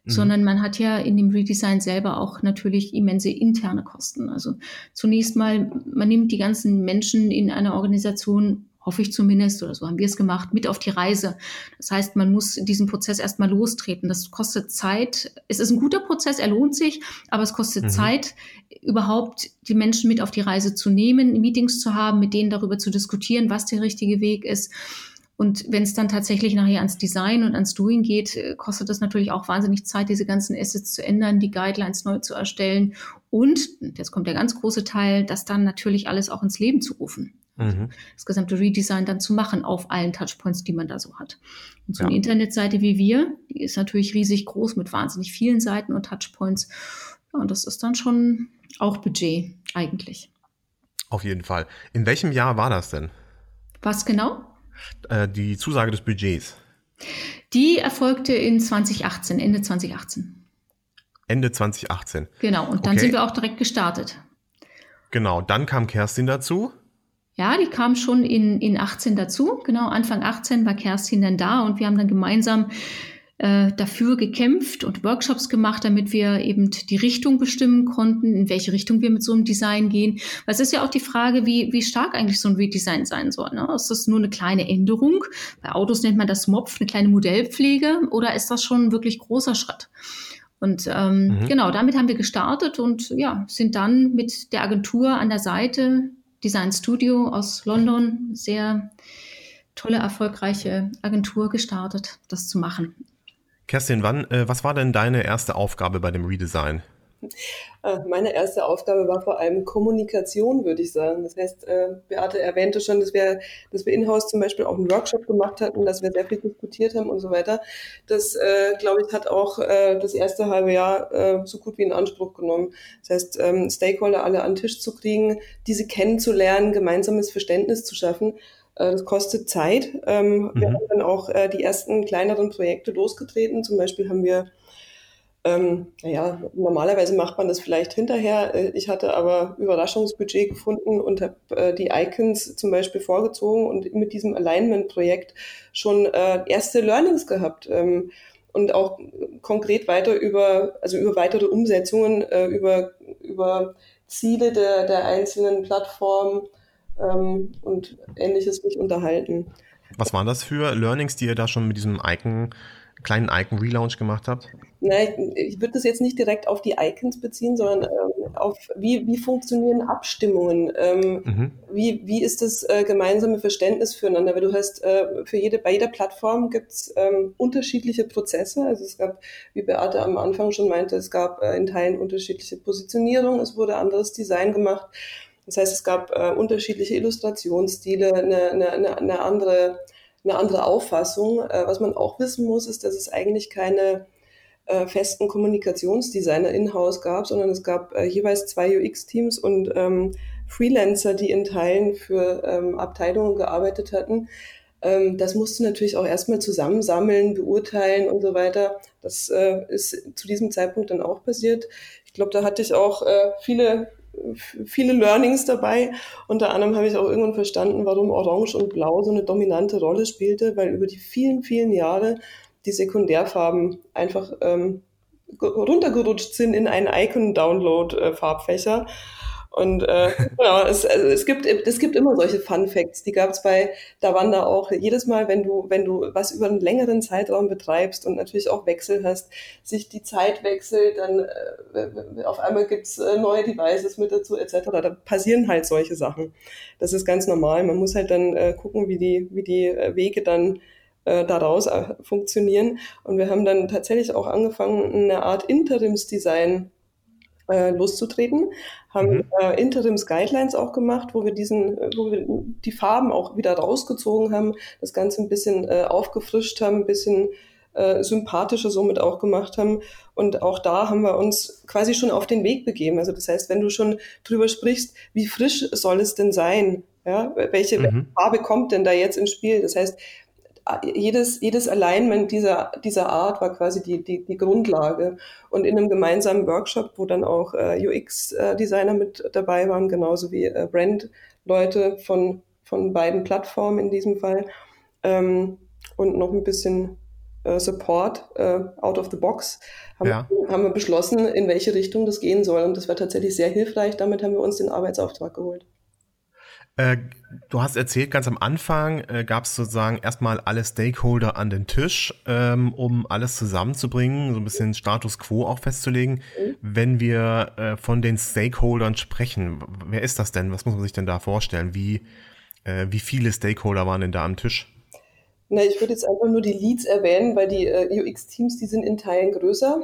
Mhm. sondern man hat ja in dem Redesign selber auch natürlich immense interne Kosten. Also zunächst mal, man nimmt die ganzen Menschen in einer Organisation hoffe ich zumindest, oder so haben wir es gemacht, mit auf die Reise. Das heißt, man muss diesen Prozess erstmal lostreten. Das kostet Zeit. Es ist ein guter Prozess, er lohnt sich, aber es kostet mhm. Zeit, überhaupt die Menschen mit auf die Reise zu nehmen, Meetings zu haben, mit denen darüber zu diskutieren, was der richtige Weg ist. Und wenn es dann tatsächlich nachher ans Design und ans Doing geht, äh, kostet das natürlich auch wahnsinnig Zeit, diese ganzen Assets zu ändern, die Guidelines neu zu erstellen und, jetzt kommt der ganz große Teil, das dann natürlich alles auch ins Leben zu rufen. Mhm. Das gesamte Redesign dann zu machen auf allen Touchpoints, die man da so hat. Und so eine Internetseite wie wir, die ist natürlich riesig groß mit wahnsinnig vielen Seiten und Touchpoints. Ja, und das ist dann schon auch Budget eigentlich. Auf jeden Fall. In welchem Jahr war das denn? Was genau? Äh, die Zusage des Budgets? Die erfolgte in 2018, Ende 2018. Ende 2018. Genau, und dann okay. sind wir auch direkt gestartet. Genau, dann kam Kerstin dazu. Ja, die kam schon in, in 18 dazu. Genau, Anfang 18 war Kerstin dann da und wir haben dann gemeinsam äh, dafür gekämpft und Workshops gemacht, damit wir eben die Richtung bestimmen konnten, in welche Richtung wir mit so einem Design gehen. Weil es ist ja auch die Frage, wie, wie stark eigentlich so ein Redesign sein soll. Ne? Ist das nur eine kleine Änderung? Bei Autos nennt man das Mopf, eine kleine Modellpflege, oder ist das schon ein wirklich großer Schritt? Und ähm, mhm. genau, damit haben wir gestartet und ja, sind dann mit der Agentur an der Seite, Design Studio aus London, sehr tolle, erfolgreiche Agentur gestartet, das zu machen. Kerstin, wann, äh, was war denn deine erste Aufgabe bei dem Redesign? Äh, meine erste Aufgabe war vor allem Kommunikation, würde ich sagen. Das heißt, äh, Beate erwähnte schon, dass wir, dass wir in-house zum Beispiel auch einen Workshop gemacht hatten, dass wir sehr viel diskutiert haben und so weiter. Das, äh, glaube ich, hat auch das erste halbe Jahr so gut wie in Anspruch genommen. Das heißt, ähm, Stakeholder alle an den Tisch zu kriegen, diese kennenzulernen, gemeinsames Verständnis zu schaffen. Äh, das kostet Zeit. Ähm, mhm. Wir haben dann auch äh, die ersten kleineren Projekte losgetreten. Zum Beispiel haben wir ähm, naja, normalerweise macht man das vielleicht hinterher. Äh, ich hatte aber Überraschungsbudget gefunden und habe äh, die Icons zum Beispiel vorgezogen und mit diesem Alignment-Projekt schon äh, erste Learnings gehabt. Ähm, und auch konkret weiter über, also über weitere Umsetzungen, äh, über, über Ziele der, der einzelnen Plattformen ähm, und ähnliches mich unterhalten. Was waren das für Learnings, die ihr da schon mit diesem Icon kleinen Icon-Relaunch gemacht habt? Nein, ich würde das jetzt nicht direkt auf die Icons beziehen, sondern ähm, auf wie, wie funktionieren Abstimmungen? Ähm, mhm. wie, wie ist das äh, gemeinsame Verständnis füreinander? Weil du hast äh, für jede, bei jeder Plattform gibt es ähm, unterschiedliche Prozesse. Also es gab, wie Beate am Anfang schon meinte, es gab äh, in Teilen unterschiedliche Positionierung, es wurde anderes Design gemacht. Das heißt, es gab äh, unterschiedliche Illustrationsstile, eine, eine, eine andere eine andere Auffassung. Äh, was man auch wissen muss, ist, dass es eigentlich keine äh, festen Kommunikationsdesigner in-house gab, sondern es gab äh, jeweils zwei UX-Teams und ähm, Freelancer, die in Teilen für ähm, Abteilungen gearbeitet hatten. Ähm, das musste natürlich auch erstmal zusammensammeln, beurteilen und so weiter. Das äh, ist zu diesem Zeitpunkt dann auch passiert. Ich glaube, da hatte ich auch äh, viele viele Learnings dabei. Unter anderem habe ich auch irgendwann verstanden, warum Orange und Blau so eine dominante Rolle spielte, weil über die vielen, vielen Jahre die Sekundärfarben einfach ähm, runtergerutscht sind in einen Icon-Download-Farbfächer. Äh, und äh, (laughs) genau, es, also es, gibt, es gibt immer solche Fun Facts. Die gab es bei Davanda auch. Jedes Mal, wenn du, wenn du was über einen längeren Zeitraum betreibst und natürlich auch Wechsel hast, sich die Zeit wechselt, dann äh, auf einmal gibt's äh, neue Devices mit dazu, etc. Da passieren halt solche Sachen. Das ist ganz normal. Man muss halt dann äh, gucken, wie die, wie die äh, Wege dann äh, daraus funktionieren. Und wir haben dann tatsächlich auch angefangen, eine Art Interimsdesign äh, loszutreten, haben mhm. äh, Interims-Guidelines auch gemacht, wo wir diesen, wo wir die Farben auch wieder rausgezogen haben, das Ganze ein bisschen äh, aufgefrischt haben, ein bisschen äh, sympathischer somit auch gemacht haben. Und auch da haben wir uns quasi schon auf den Weg begeben. Also das heißt, wenn du schon drüber sprichst, wie frisch soll es denn sein? Ja, welche, mhm. welche Farbe kommt denn da jetzt ins Spiel? Das heißt, jedes, jedes Alignment dieser, dieser Art war quasi die, die, die Grundlage. Und in einem gemeinsamen Workshop, wo dann auch äh, UX-Designer mit dabei waren, genauso wie äh, Brand-Leute von, von beiden Plattformen in diesem Fall, ähm, und noch ein bisschen äh, Support äh, out of the box, haben, ja. haben wir beschlossen, in welche Richtung das gehen soll. Und das war tatsächlich sehr hilfreich. Damit haben wir uns den Arbeitsauftrag geholt. Äh, du hast erzählt, ganz am Anfang äh, gab es sozusagen erstmal alle Stakeholder an den Tisch, ähm, um alles zusammenzubringen, so ein bisschen Status quo auch festzulegen. Mhm. Wenn wir äh, von den Stakeholdern sprechen, wer ist das denn? Was muss man sich denn da vorstellen? Wie, äh, wie viele Stakeholder waren denn da am Tisch? Na, ich würde jetzt einfach nur die Leads erwähnen, weil die äh, UX-Teams, die sind in Teilen größer.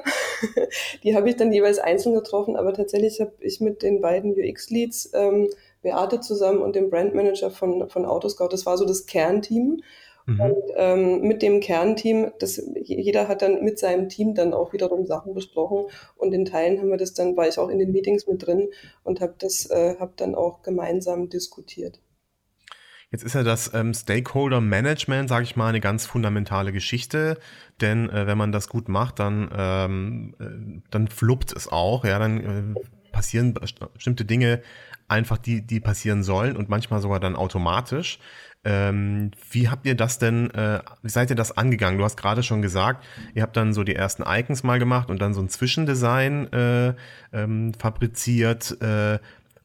(laughs) die habe ich dann jeweils einzeln getroffen, aber tatsächlich habe ich mit den beiden UX-Leads ähm, Beate zusammen und dem Brandmanager von, von Autoscout. Das war so das Kernteam. Mhm. Und ähm, mit dem Kernteam, das, jeder hat dann mit seinem Team dann auch wiederum Sachen besprochen und in Teilen haben wir das dann, war ich auch in den Meetings mit drin und habe das, äh, habe dann auch gemeinsam diskutiert. Jetzt ist ja das ähm, Stakeholder Management, sage ich mal, eine ganz fundamentale Geschichte, denn äh, wenn man das gut macht, dann ähm, äh, dann fluppt es auch, ja, dann äh, passieren bestimmte Dinge einfach die, die passieren sollen und manchmal sogar dann automatisch. Ähm, wie habt ihr das denn, äh, wie seid ihr das angegangen? Du hast gerade schon gesagt, ihr habt dann so die ersten Icons mal gemacht und dann so ein Zwischendesign äh, ähm, fabriziert äh,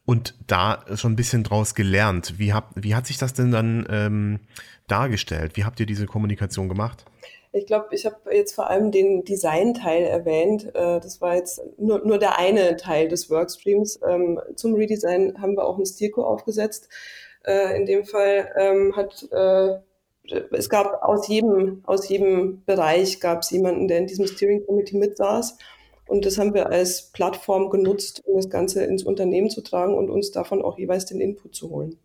und da schon ein bisschen draus gelernt. Wie, hab, wie hat sich das denn dann ähm, dargestellt? Wie habt ihr diese Kommunikation gemacht? Ich glaube, ich habe jetzt vor allem den Design-Teil erwähnt. Äh, das war jetzt nur, nur der eine Teil des Workstreams. Ähm, zum Redesign haben wir auch ein Stilco aufgesetzt. Äh, in dem Fall ähm, hat äh, es gab aus jedem, aus jedem Bereich gab es jemanden, der in diesem Steering Committee mitsaß. Und das haben wir als Plattform genutzt, um das Ganze ins Unternehmen zu tragen und uns davon auch jeweils den Input zu holen.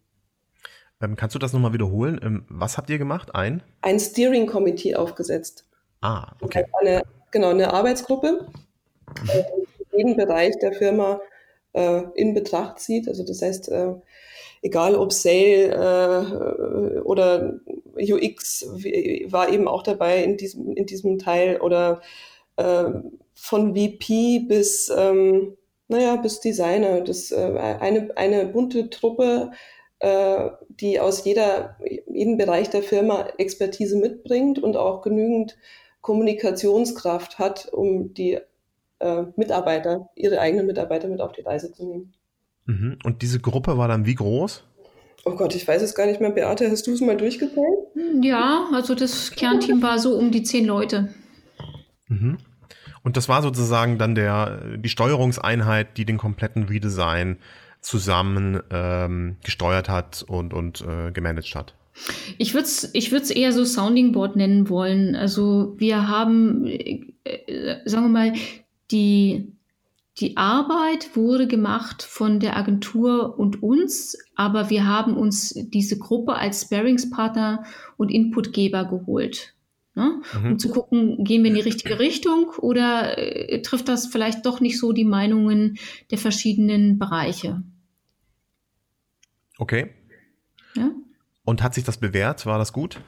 Ähm, kannst du das nochmal wiederholen? Ähm, was habt ihr gemacht? Ein? Ein Steering Committee aufgesetzt. Ah, okay. Eine, genau, eine Arbeitsgruppe, mhm. äh, jeden Bereich der Firma äh, in Betracht zieht. Also das heißt, äh, egal ob Sale äh, oder UX war eben auch dabei in diesem, in diesem Teil oder äh, von VP bis, ähm, naja, bis Designer. Das äh, eine, eine bunte Truppe, äh, die aus jeder, jedem Bereich der Firma Expertise mitbringt und auch genügend Kommunikationskraft hat, um die äh, Mitarbeiter, ihre eigenen Mitarbeiter mit auf die Reise zu nehmen. Mhm. Und diese Gruppe war dann wie groß? Oh Gott, ich weiß es gar nicht mehr. Beate, hast du es mal durchgezählt? Ja, also das Kernteam war so um die zehn Leute. Mhm. Und das war sozusagen dann der, die Steuerungseinheit, die den kompletten Redesign zusammen ähm, gesteuert hat und, und äh, gemanagt hat. Ich würde es ich würd's eher so Sounding Board nennen wollen. Also wir haben, äh, äh, sagen wir mal, die die Arbeit wurde gemacht von der Agentur und uns, aber wir haben uns diese Gruppe als Sparingspartner und Inputgeber geholt. Ne? Mhm. Um zu gucken, gehen wir in die richtige Richtung oder äh, trifft das vielleicht doch nicht so die Meinungen der verschiedenen Bereiche? Okay. Ja? Und hat sich das bewährt? War das gut?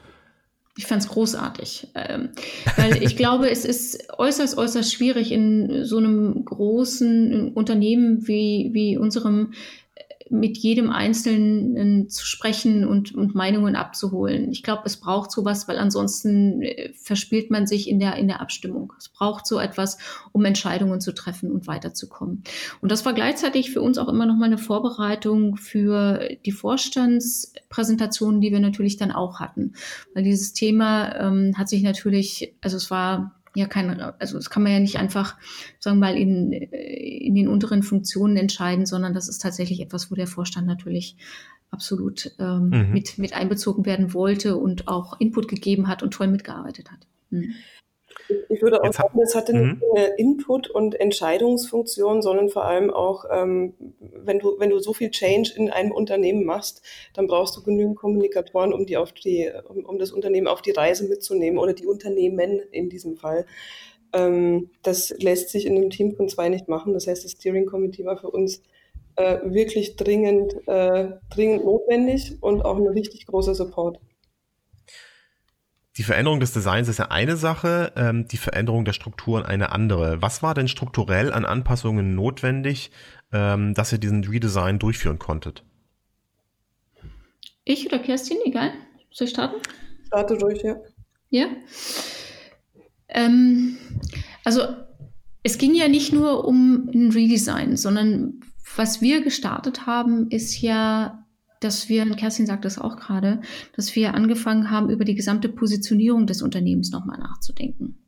Ich fand es großartig, ähm, weil ich glaube, es ist äußerst, äußerst schwierig in so einem großen Unternehmen wie, wie unserem mit jedem Einzelnen zu sprechen und, und Meinungen abzuholen. Ich glaube, es braucht sowas, weil ansonsten äh, verspielt man sich in der, in der Abstimmung. Es braucht so etwas, um Entscheidungen zu treffen und weiterzukommen. Und das war gleichzeitig für uns auch immer noch mal eine Vorbereitung für die Vorstandspräsentationen, die wir natürlich dann auch hatten. Weil dieses Thema ähm, hat sich natürlich, also es war ja kein, also das kann man ja nicht einfach, sagen wir mal, in, in den unteren Funktionen entscheiden, sondern das ist tatsächlich etwas, wo der Vorstand natürlich absolut ähm, mhm. mit, mit einbezogen werden wollte und auch Input gegeben hat und toll mitgearbeitet hat. Mhm. Ich würde auch sagen, es hatte nicht nur eine Input- und Entscheidungsfunktion, sondern vor allem auch, ähm, wenn, du, wenn du so viel Change in einem Unternehmen machst, dann brauchst du genügend Kommunikatoren, um, die auf die, um, um das Unternehmen auf die Reise mitzunehmen oder die Unternehmen in diesem Fall. Ähm, das lässt sich in einem Team von zwei nicht machen. Das heißt, das Steering Committee war für uns äh, wirklich dringend, äh, dringend notwendig und auch ein richtig großer Support. Die Veränderung des Designs ist ja eine Sache, ähm, die Veränderung der Strukturen eine andere. Was war denn strukturell an Anpassungen notwendig, ähm, dass ihr diesen Redesign durchführen konntet? Ich oder Kerstin, egal. Soll ich starten? Starte durch, ja. Ja. Ähm, also es ging ja nicht nur um ein Redesign, sondern was wir gestartet haben, ist ja dass wir, und Kerstin sagt das auch gerade, dass wir angefangen haben, über die gesamte Positionierung des Unternehmens nochmal nachzudenken.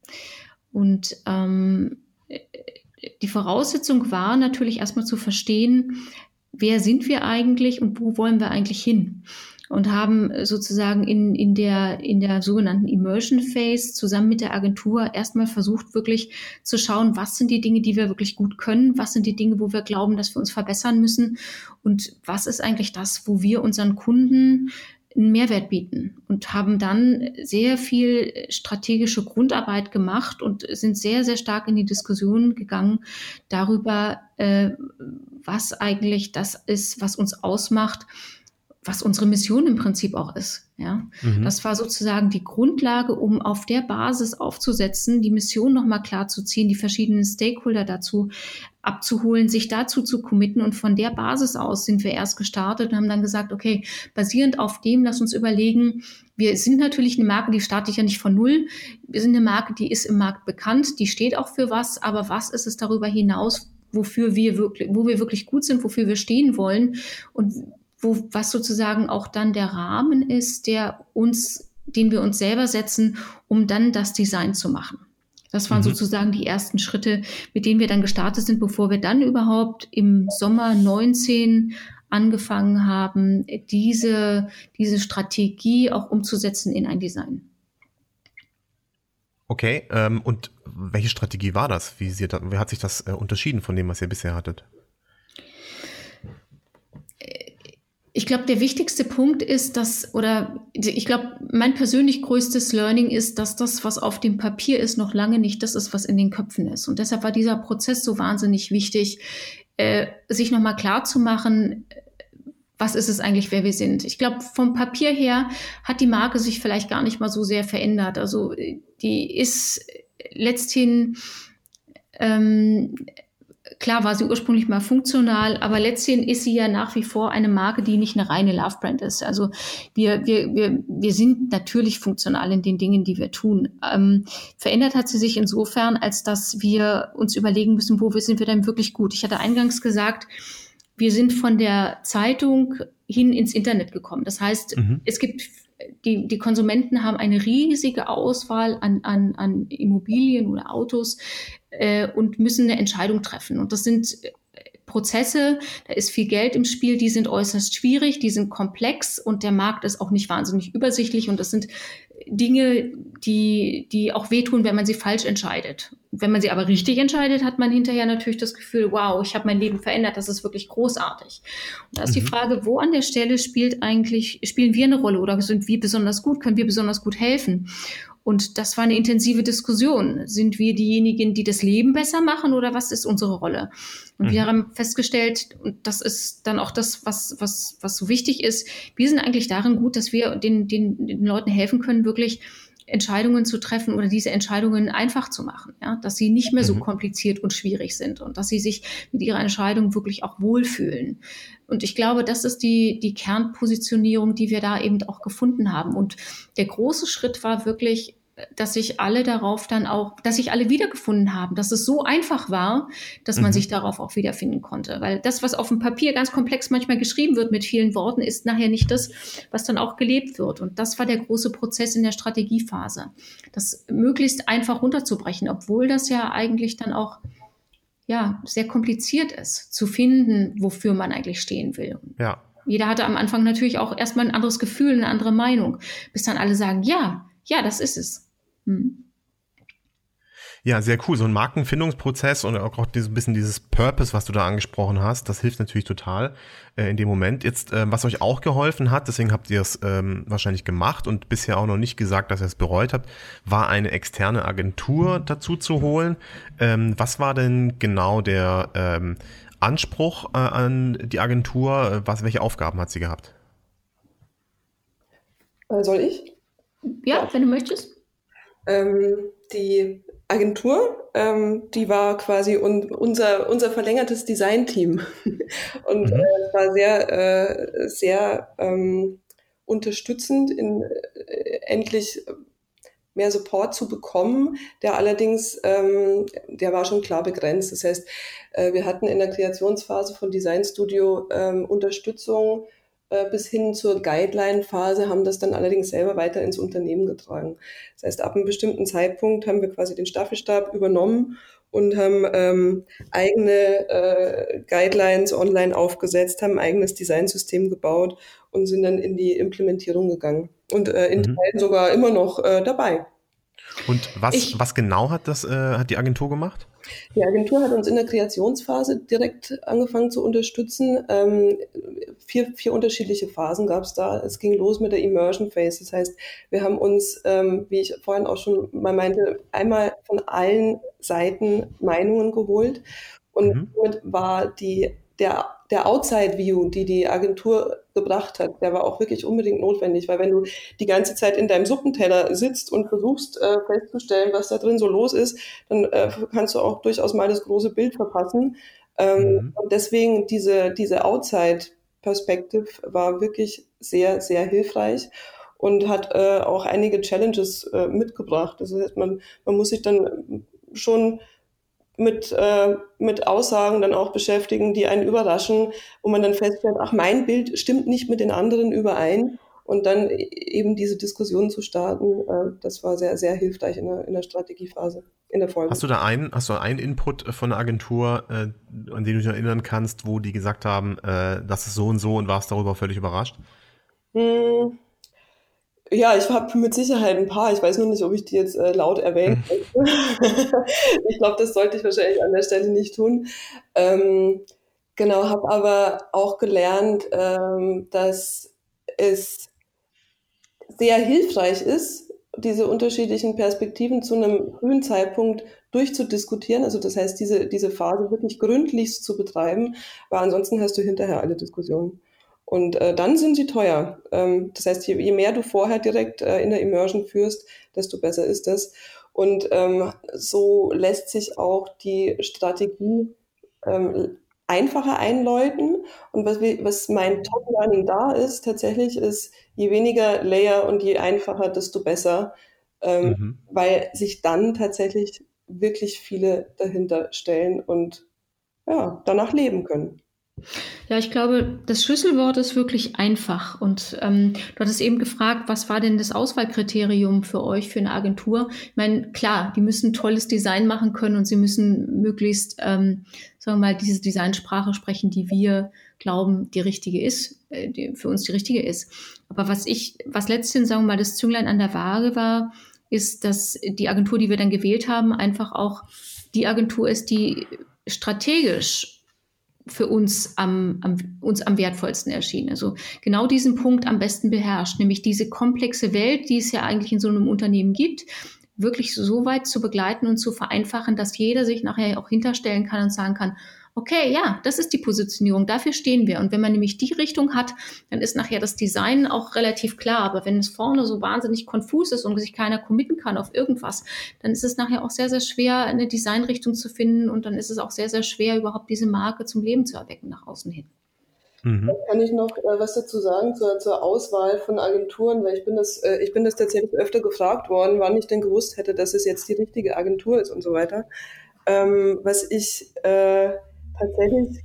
Und ähm, die Voraussetzung war natürlich erstmal zu verstehen, wer sind wir eigentlich und wo wollen wir eigentlich hin? Und haben sozusagen in, in, der, in der sogenannten Immersion Phase zusammen mit der Agentur erstmal versucht, wirklich zu schauen, was sind die Dinge, die wir wirklich gut können, was sind die Dinge, wo wir glauben, dass wir uns verbessern müssen und was ist eigentlich das, wo wir unseren Kunden einen Mehrwert bieten und haben dann sehr viel strategische Grundarbeit gemacht und sind sehr, sehr stark in die Diskussion gegangen darüber, äh, was eigentlich das ist, was uns ausmacht, was unsere Mission im Prinzip auch ist. Ja, mhm. das war sozusagen die Grundlage, um auf der Basis aufzusetzen, die Mission nochmal klar zu ziehen, die verschiedenen Stakeholder dazu abzuholen, sich dazu zu committen. Und von der Basis aus sind wir erst gestartet und haben dann gesagt, okay, basierend auf dem, lass uns überlegen, wir sind natürlich eine Marke, die startet ja nicht von Null. Wir sind eine Marke, die ist im Markt bekannt, die steht auch für was, aber was ist es darüber hinaus, wofür wir wirklich, wo wir wirklich gut sind, wofür wir stehen wollen und wo, was sozusagen auch dann der Rahmen ist, der uns, den wir uns selber setzen, um dann das Design zu machen. Das waren mhm. sozusagen die ersten Schritte, mit denen wir dann gestartet sind, bevor wir dann überhaupt im Sommer 19 angefangen haben, diese, diese Strategie auch umzusetzen in ein Design. Okay, ähm, und welche Strategie war das? Wie, sie, wie hat sich das äh, unterschieden von dem, was ihr bisher hattet? Ich glaube, der wichtigste Punkt ist, dass, oder ich glaube, mein persönlich größtes Learning ist, dass das, was auf dem Papier ist, noch lange nicht das ist, was in den Köpfen ist. Und deshalb war dieser Prozess so wahnsinnig wichtig, äh, sich nochmal klar zu machen, was ist es eigentlich, wer wir sind. Ich glaube, vom Papier her hat die Marke sich vielleicht gar nicht mal so sehr verändert. Also die ist letzthin ähm, klar war sie ursprünglich mal funktional, aber letztendlich ist sie ja nach wie vor eine Marke, die nicht eine reine Love Brand ist. Also wir, wir, wir, wir sind natürlich funktional in den Dingen, die wir tun. Ähm, verändert hat sie sich insofern, als dass wir uns überlegen müssen, wo sind wir denn wirklich gut. Ich hatte eingangs gesagt, wir sind von der Zeitung hin ins Internet gekommen. Das heißt, mhm. es gibt die, die Konsumenten haben eine riesige Auswahl an, an, an Immobilien oder Autos äh, und müssen eine Entscheidung treffen. Und das sind äh, Prozesse, da ist viel Geld im Spiel, die sind äußerst schwierig, die sind komplex und der Markt ist auch nicht wahnsinnig übersichtlich und das sind Dinge, die, die auch wehtun, wenn man sie falsch entscheidet. Wenn man sie aber richtig entscheidet, hat man hinterher natürlich das Gefühl, wow, ich habe mein Leben verändert, das ist wirklich großartig. Und da ist mhm. die Frage, wo an der Stelle spielt eigentlich, spielen wir eine Rolle oder sind wir besonders gut, können wir besonders gut helfen? Und das war eine intensive Diskussion. Sind wir diejenigen, die das Leben besser machen oder was ist unsere Rolle? Und mhm. wir haben festgestellt, und das ist dann auch das, was, was, was so wichtig ist, wir sind eigentlich darin gut, dass wir den, den, den Leuten helfen können, wirklich Entscheidungen zu treffen oder diese Entscheidungen einfach zu machen, ja, dass sie nicht mehr so mhm. kompliziert und schwierig sind und dass sie sich mit ihrer Entscheidung wirklich auch wohlfühlen. Und ich glaube, das ist die, die Kernpositionierung, die wir da eben auch gefunden haben. Und der große Schritt war wirklich, dass sich alle darauf dann auch, dass sich alle wiedergefunden haben, dass es so einfach war, dass man mhm. sich darauf auch wiederfinden konnte. Weil das, was auf dem Papier ganz komplex manchmal geschrieben wird mit vielen Worten, ist nachher nicht das, was dann auch gelebt wird. Und das war der große Prozess in der Strategiephase. Das möglichst einfach runterzubrechen, obwohl das ja eigentlich dann auch ja, sehr kompliziert ist, zu finden, wofür man eigentlich stehen will. Ja. Jeder hatte am Anfang natürlich auch erstmal ein anderes Gefühl, eine andere Meinung, bis dann alle sagen, ja, ja, das ist es. Hm. Ja, sehr cool. So ein Markenfindungsprozess und auch dieses bisschen dieses Purpose, was du da angesprochen hast, das hilft natürlich total äh, in dem Moment. Jetzt, äh, was euch auch geholfen hat, deswegen habt ihr es ähm, wahrscheinlich gemacht und bisher auch noch nicht gesagt, dass ihr es bereut habt, war eine externe Agentur dazu zu holen. Ähm, was war denn genau der ähm, Anspruch äh, an die Agentur? Was, welche Aufgaben hat sie gehabt? Äh, soll ich? Ja, wenn du möchtest. Ähm, die Agentur, ähm, die war quasi un unser, unser verlängertes Designteam. (laughs) Und mhm. äh, war sehr, äh, sehr ähm, unterstützend, in, äh, endlich mehr Support zu bekommen, der allerdings, ähm, der war schon klar begrenzt. Das heißt, äh, wir hatten in der Kreationsphase von Design Studio ähm, Unterstützung bis hin zur Guideline-Phase, haben das dann allerdings selber weiter ins Unternehmen getragen. Das heißt, ab einem bestimmten Zeitpunkt haben wir quasi den Staffelstab übernommen und haben ähm, eigene äh, Guidelines online aufgesetzt, haben ein eigenes Designsystem gebaut und sind dann in die Implementierung gegangen. Und äh, in mhm. Teilen sogar immer noch äh, dabei. Und was, ich, was genau hat das, äh, hat die Agentur gemacht? Die Agentur hat uns in der Kreationsphase direkt angefangen zu unterstützen. Ähm, vier, vier unterschiedliche Phasen gab es da. Es ging los mit der Immersion Phase. Das heißt, wir haben uns, ähm, wie ich vorhin auch schon mal meinte, einmal von allen Seiten Meinungen geholt. Und mhm. damit war die der, der Outside-View, die die Agentur gebracht hat, der war auch wirklich unbedingt notwendig, weil wenn du die ganze Zeit in deinem Suppenteller sitzt und versuchst äh, festzustellen, was da drin so los ist, dann äh, kannst du auch durchaus mal das große Bild verpassen. Ähm, mhm. Und deswegen diese, diese Outside-Perspective war wirklich sehr, sehr hilfreich und hat äh, auch einige Challenges äh, mitgebracht. Das heißt, man, man muss sich dann schon mit, äh, mit Aussagen dann auch beschäftigen, die einen überraschen, wo man dann feststellt, ach, mein Bild stimmt nicht mit den anderen überein. Und dann e-, eben diese Diskussion zu starten, äh, das war sehr, sehr hilfreich in der, in der Strategiephase. in der Folge. Hast du da einen, hast du einen Input von der Agentur, äh, an den du dich erinnern kannst, wo die gesagt haben, äh, das ist so und so und warst darüber völlig überrascht? Hm. Ja, ich habe mit Sicherheit ein paar. Ich weiß nur nicht, ob ich die jetzt äh, laut erwähnen möchte. (laughs) ich glaube, das sollte ich wahrscheinlich an der Stelle nicht tun. Ähm, genau, habe aber auch gelernt, ähm, dass es sehr hilfreich ist, diese unterschiedlichen Perspektiven zu einem frühen Zeitpunkt durchzudiskutieren. Also das heißt, diese, diese Phase wirklich gründlichst zu betreiben, weil ansonsten hast du hinterher alle Diskussionen. Und äh, dann sind sie teuer. Ähm, das heißt, je, je, mehr du vorher direkt äh, in der Immersion führst, desto besser ist das. Und ähm, so lässt sich auch die Strategie ähm, einfacher einläuten. Und was, wir, was mein Top-Learning da ist, tatsächlich ist, je weniger Layer und je einfacher, desto besser, ähm, mhm. weil sich dann tatsächlich wirklich viele dahinter stellen und ja, danach leben können. Ja, ich glaube, das Schlüsselwort ist wirklich einfach. Und ähm, du hattest eben gefragt, was war denn das Auswahlkriterium für euch, für eine Agentur? Ich meine, klar, die müssen tolles Design machen können und sie müssen möglichst, ähm, sagen wir mal, diese Designsprache sprechen, die wir glauben, die richtige ist, äh, die für uns die richtige ist. Aber was ich, was letztendlich, sagen wir mal, das Zünglein an der Waage war, ist, dass die Agentur, die wir dann gewählt haben, einfach auch die Agentur ist, die strategisch für uns am, am, uns am wertvollsten erschien. Also genau diesen Punkt am besten beherrscht, nämlich diese komplexe Welt, die es ja eigentlich in so einem Unternehmen gibt, wirklich so weit zu begleiten und zu vereinfachen, dass jeder sich nachher auch hinterstellen kann und sagen kann, okay, ja, das ist die Positionierung, dafür stehen wir. Und wenn man nämlich die Richtung hat, dann ist nachher das Design auch relativ klar. Aber wenn es vorne so wahnsinnig konfus ist und sich keiner committen kann auf irgendwas, dann ist es nachher auch sehr, sehr schwer, eine Designrichtung zu finden und dann ist es auch sehr, sehr schwer, überhaupt diese Marke zum Leben zu erwecken nach außen hin. Mhm. Kann ich noch äh, was dazu sagen zur, zur, Auswahl von Agenturen, weil ich bin das, äh, ich bin das tatsächlich öfter gefragt worden, wann ich denn gewusst hätte, dass es jetzt die richtige Agentur ist und so weiter. Ähm, was ich äh, tatsächlich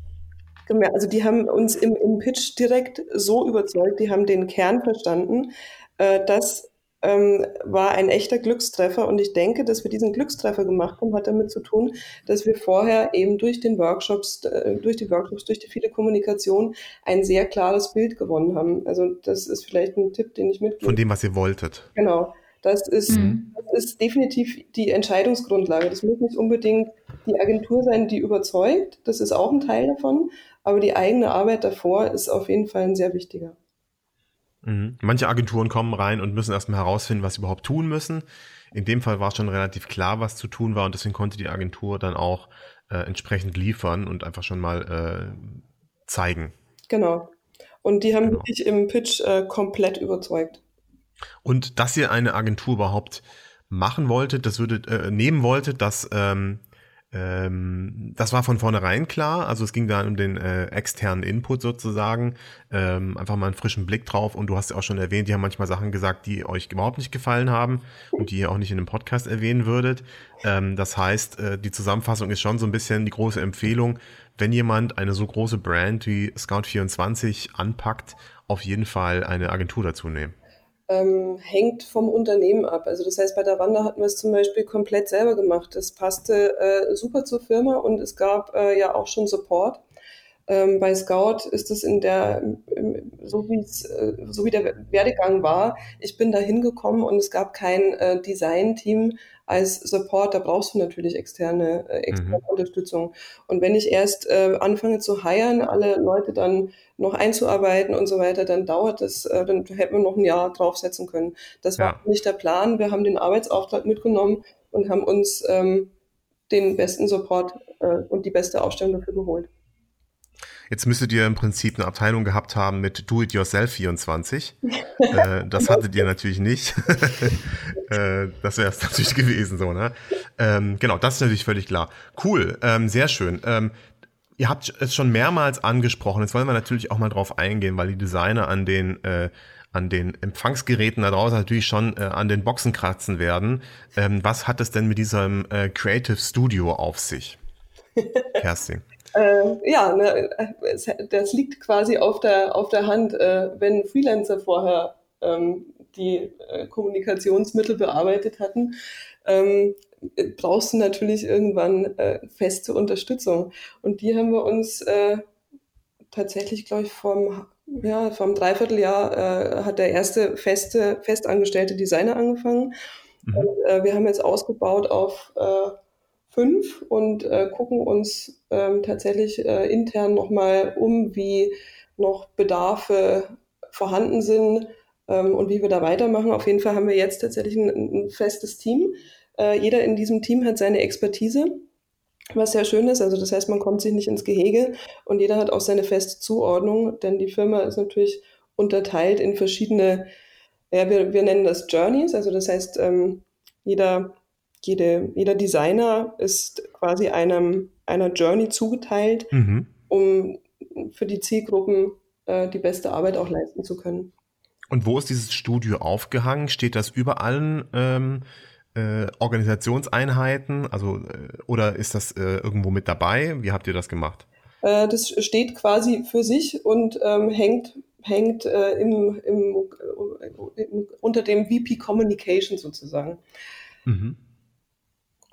gemerkt, also die haben uns im, im Pitch direkt so überzeugt, die haben den Kern verstanden. Äh, das ähm, war ein echter Glückstreffer und ich denke, dass wir diesen Glückstreffer gemacht haben, hat damit zu tun, dass wir vorher eben durch den Workshops, äh, durch die Workshops, durch die viele Kommunikation ein sehr klares Bild gewonnen haben. Also das ist vielleicht ein Tipp, den ich mitgebe. Von dem, was ihr wolltet. Genau. Das ist, mhm. das ist definitiv die Entscheidungsgrundlage. Das muss nicht unbedingt die Agentur sein, die überzeugt. Das ist auch ein Teil davon. Aber die eigene Arbeit davor ist auf jeden Fall ein sehr wichtiger. Mhm. Manche Agenturen kommen rein und müssen erstmal herausfinden, was sie überhaupt tun müssen. In dem Fall war es schon relativ klar, was zu tun war und deswegen konnte die Agentur dann auch äh, entsprechend liefern und einfach schon mal äh, zeigen. Genau. Und die haben genau. wirklich im Pitch äh, komplett überzeugt. Und dass ihr eine Agentur überhaupt machen wolltet, das würdet, äh, nehmen wolltet, das, ähm, ähm, das war von vornherein klar. Also es ging da um den äh, externen Input sozusagen. Ähm, einfach mal einen frischen Blick drauf. Und du hast ja auch schon erwähnt, die haben manchmal Sachen gesagt, die euch überhaupt nicht gefallen haben und die ihr auch nicht in einem Podcast erwähnen würdet. Ähm, das heißt, äh, die Zusammenfassung ist schon so ein bisschen die große Empfehlung, wenn jemand eine so große Brand wie Scout24 anpackt, auf jeden Fall eine Agentur dazu nehmen ähm, hängt vom Unternehmen ab. Also das heißt, bei der Wander hatten wir es zum Beispiel komplett selber gemacht. Das passte äh, super zur Firma und es gab äh, ja auch schon Support. Ähm, bei Scout ist es in der, so wie es, äh, so wie der Werdegang war, ich bin da hingekommen und es gab kein äh, Design-Team als Support, da brauchst du natürlich externe, äh, externe mhm. Unterstützung. Und wenn ich erst äh, anfange zu hiren, alle Leute dann noch einzuarbeiten und so weiter, dann dauert das, äh, dann hätten wir noch ein Jahr draufsetzen können. Das war nicht der Plan. Wir haben den Arbeitsauftrag mitgenommen und haben uns ähm, den besten Support äh, und die beste Ausstellung dafür geholt. Jetzt müsstet ihr im Prinzip eine Abteilung gehabt haben mit Do-It-Yourself 24. (laughs) äh, das hattet ihr natürlich nicht. (laughs) äh, das wäre es natürlich gewesen, so, ne? Ähm, genau, das ist natürlich völlig klar. Cool, ähm, sehr schön. Ähm, ihr habt es schon mehrmals angesprochen. Jetzt wollen wir natürlich auch mal drauf eingehen, weil die Designer an den äh, an den Empfangsgeräten da draußen natürlich schon äh, an den Boxen kratzen werden. Ähm, was hat es denn mit diesem äh, Creative Studio auf sich? (laughs) Kerstin. Äh, ja, ne, das liegt quasi auf der, auf der Hand, äh, wenn Freelancer vorher ähm, die äh, Kommunikationsmittel bearbeitet hatten, ähm, brauchst du natürlich irgendwann äh, feste Unterstützung. Und die haben wir uns äh, tatsächlich, glaube ich, vom, ja, vom Dreivierteljahr äh, hat der erste feste, festangestellte Designer angefangen. Mhm. Und, wir haben jetzt ausgebaut auf fünf und äh, gucken uns ähm, tatsächlich äh, intern nochmal um, wie noch Bedarfe vorhanden sind ähm, und wie wir da weitermachen. Auf jeden Fall haben wir jetzt tatsächlich ein, ein festes Team. Äh, jeder in diesem Team hat seine Expertise, was sehr schön ist. Also das heißt, man kommt sich nicht ins Gehege und jeder hat auch seine feste Zuordnung, denn die Firma ist natürlich unterteilt in verschiedene, ja, wir, wir nennen das Journeys. Also das heißt, ähm, jeder, jede, jeder Designer ist quasi einem, einer Journey zugeteilt, mhm. um für die Zielgruppen äh, die beste Arbeit auch leisten zu können. Und wo ist dieses Studio aufgehangen? Steht das über allen ähm, äh, Organisationseinheiten? Also, äh, oder ist das äh, irgendwo mit dabei? Wie habt ihr das gemacht? Äh, das steht quasi für sich und ähm, hängt, hängt äh, im, im, im, unter dem VP Communication sozusagen. Mhm.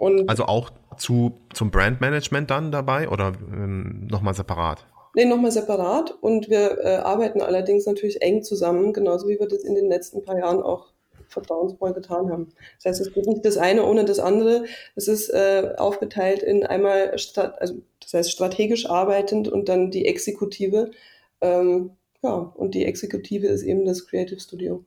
Und also auch zu, zum Brandmanagement dann dabei oder ähm, nochmal separat? Nee, nochmal separat und wir äh, arbeiten allerdings natürlich eng zusammen, genauso wie wir das in den letzten paar Jahren auch vertrauensvoll getan haben. Das heißt, es geht nicht das eine ohne das andere. Es ist äh, aufgeteilt in einmal, also das heißt strategisch arbeitend und dann die Exekutive. Ähm, ja, und die Exekutive ist eben das Creative Studio.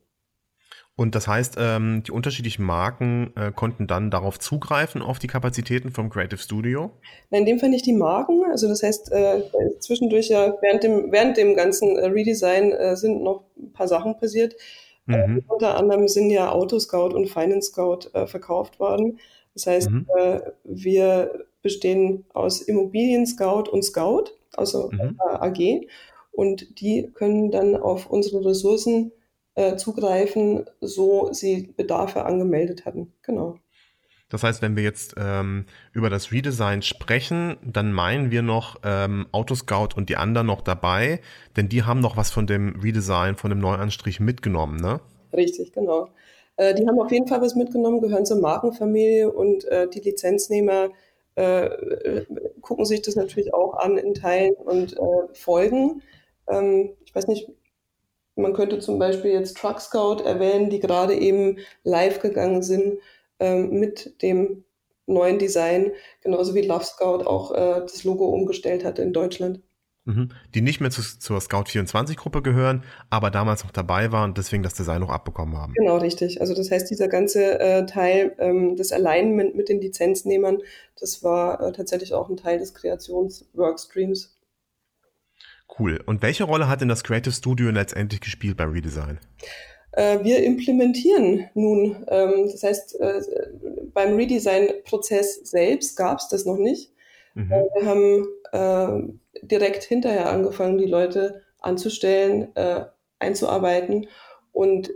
Und das heißt, ähm, die unterschiedlichen Marken äh, konnten dann darauf zugreifen, auf die Kapazitäten vom Creative Studio? Nein, in dem Fall nicht die Marken. Also das heißt, äh, zwischendurch ja während dem, während dem ganzen äh, Redesign äh, sind noch ein paar Sachen passiert. Äh, mhm. unter anderem sind ja Autoscout und Finance Scout äh, verkauft worden. Das heißt, mhm. wir bestehen aus Immobilien Scout und Scout, also mhm. AG. Und die können dann auf unsere Ressourcen äh, zugreifen, so sie Bedarfe angemeldet hatten. Genau. Das heißt, wenn wir jetzt ähm, über das Redesign sprechen, dann meinen wir noch ähm, Autoscout und die anderen noch dabei, denn die haben noch was von dem Redesign, von dem Neuanstrich mitgenommen, ne? Richtig, genau. Äh, die haben auf jeden Fall was mitgenommen, gehören zur Markenfamilie und äh, die Lizenznehmer äh, gucken sich das natürlich auch an in Teilen und äh, folgen. Ähm, ich weiß nicht, man könnte zum Beispiel jetzt Truck Scout erwähnen, die gerade eben live gegangen sind ähm, mit dem neuen Design, genauso wie Love Scout auch äh, das Logo umgestellt hat in Deutschland. Mhm. Die nicht mehr zu, zur Scout24-Gruppe gehören, aber damals noch dabei waren und deswegen das Design noch abbekommen haben. Genau, richtig. Also das heißt, dieser ganze äh, Teil, ähm, das Alignment mit den Lizenznehmern, das war äh, tatsächlich auch ein Teil des Kreationsworkstreams. Cool. Und welche Rolle hat denn das Creative Studio letztendlich gespielt beim Redesign? Äh, wir implementieren nun, ähm, das heißt, äh, beim Redesign-Prozess selbst gab es das noch nicht. Mhm. Äh, wir haben direkt hinterher angefangen, die Leute anzustellen, einzuarbeiten und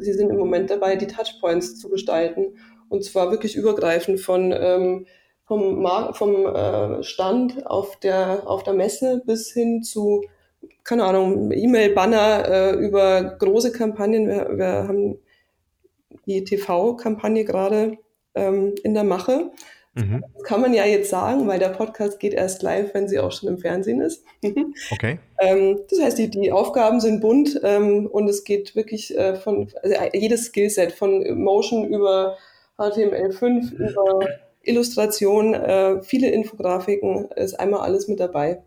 sie sind im Moment dabei, die Touchpoints zu gestalten und zwar wirklich übergreifend von ähm, vom, Mar vom äh, Stand auf der, auf der Messe bis hin zu, keine Ahnung, E-Mail-Banner äh, über große Kampagnen. Wir, wir haben die TV-Kampagne gerade ähm, in der Mache. Mhm. Das kann man ja jetzt sagen, weil der Podcast geht erst live, wenn sie auch schon im Fernsehen ist. (laughs) okay. Ähm, das heißt, die, die Aufgaben sind bunt ähm, und es geht wirklich äh, von also jedes Skillset von Motion über HTML5 über Illustration, äh, viele Infografiken, ist einmal alles mit dabei.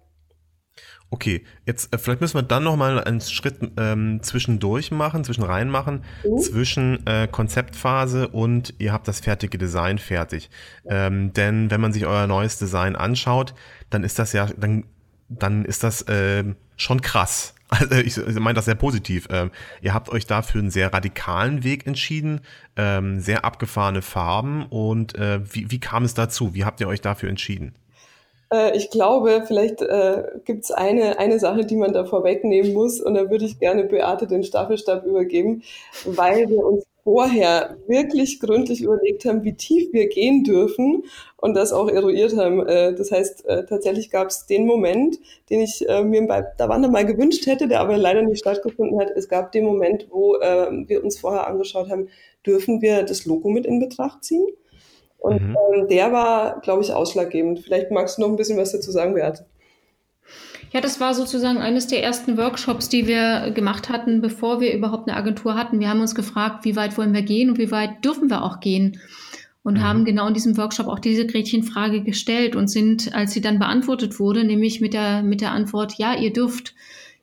Okay, jetzt äh, vielleicht müssen wir dann noch mal einen Schritt ähm, zwischendurch machen, zwischen rein machen, mhm. zwischen äh, Konzeptphase und ihr habt das fertige Design fertig. Ähm, denn wenn man sich euer neues Design anschaut, dann ist das ja, dann, dann ist das äh, schon krass. Also ich, meine das sehr positiv. Ähm, ihr habt euch dafür einen sehr radikalen Weg entschieden, ähm, sehr abgefahrene Farben. Und äh, wie, wie kam es dazu? Wie habt ihr euch dafür entschieden? Äh, ich glaube, vielleicht äh, gibt es eine, eine Sache, die man da vorwegnehmen muss. Und da würde ich gerne Beate den Staffelstab übergeben, weil wir uns vorher wirklich gründlich überlegt haben, wie tief wir gehen dürfen und das auch eruiert haben. Äh, das heißt, äh, tatsächlich gab es den Moment, den ich äh, mir bei Wander mal gewünscht hätte, der aber leider nicht stattgefunden hat. Es gab den Moment, wo wir uns vorher angeschaut haben, dürfen wir das Logo mit in Betracht ziehen? Und mhm. ähm, der war, glaube ich, ausschlaggebend. Vielleicht magst du noch ein bisschen was dazu sagen, Beate. Ja, das war sozusagen eines der ersten Workshops, die wir gemacht hatten, bevor wir überhaupt eine Agentur hatten. Wir haben uns gefragt, wie weit wollen wir gehen und wie weit dürfen wir auch gehen? Und mhm. haben genau in diesem Workshop auch diese Gretchenfrage gestellt und sind, als sie dann beantwortet wurde, nämlich mit der, mit der Antwort, ja, ihr dürft,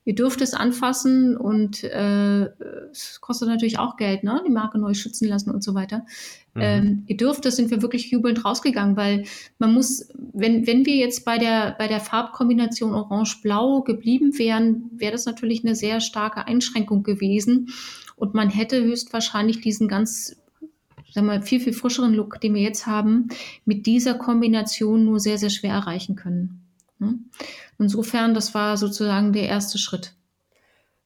ihr dürft es anfassen und äh, es kostet natürlich auch Geld, ne? die Marke neu schützen lassen und so weiter. Mhm. Ähm, ihr dürft, das sind wir wirklich jubelnd rausgegangen, weil man muss, wenn, wenn wir jetzt bei der, bei der Farbkombination Orange-Blau geblieben wären, wäre das natürlich eine sehr starke Einschränkung gewesen. Und man hätte höchstwahrscheinlich diesen ganz sagen wir, viel, viel frischeren Look, den wir jetzt haben, mit dieser Kombination nur sehr, sehr schwer erreichen können. Ne? Insofern, das war sozusagen der erste Schritt.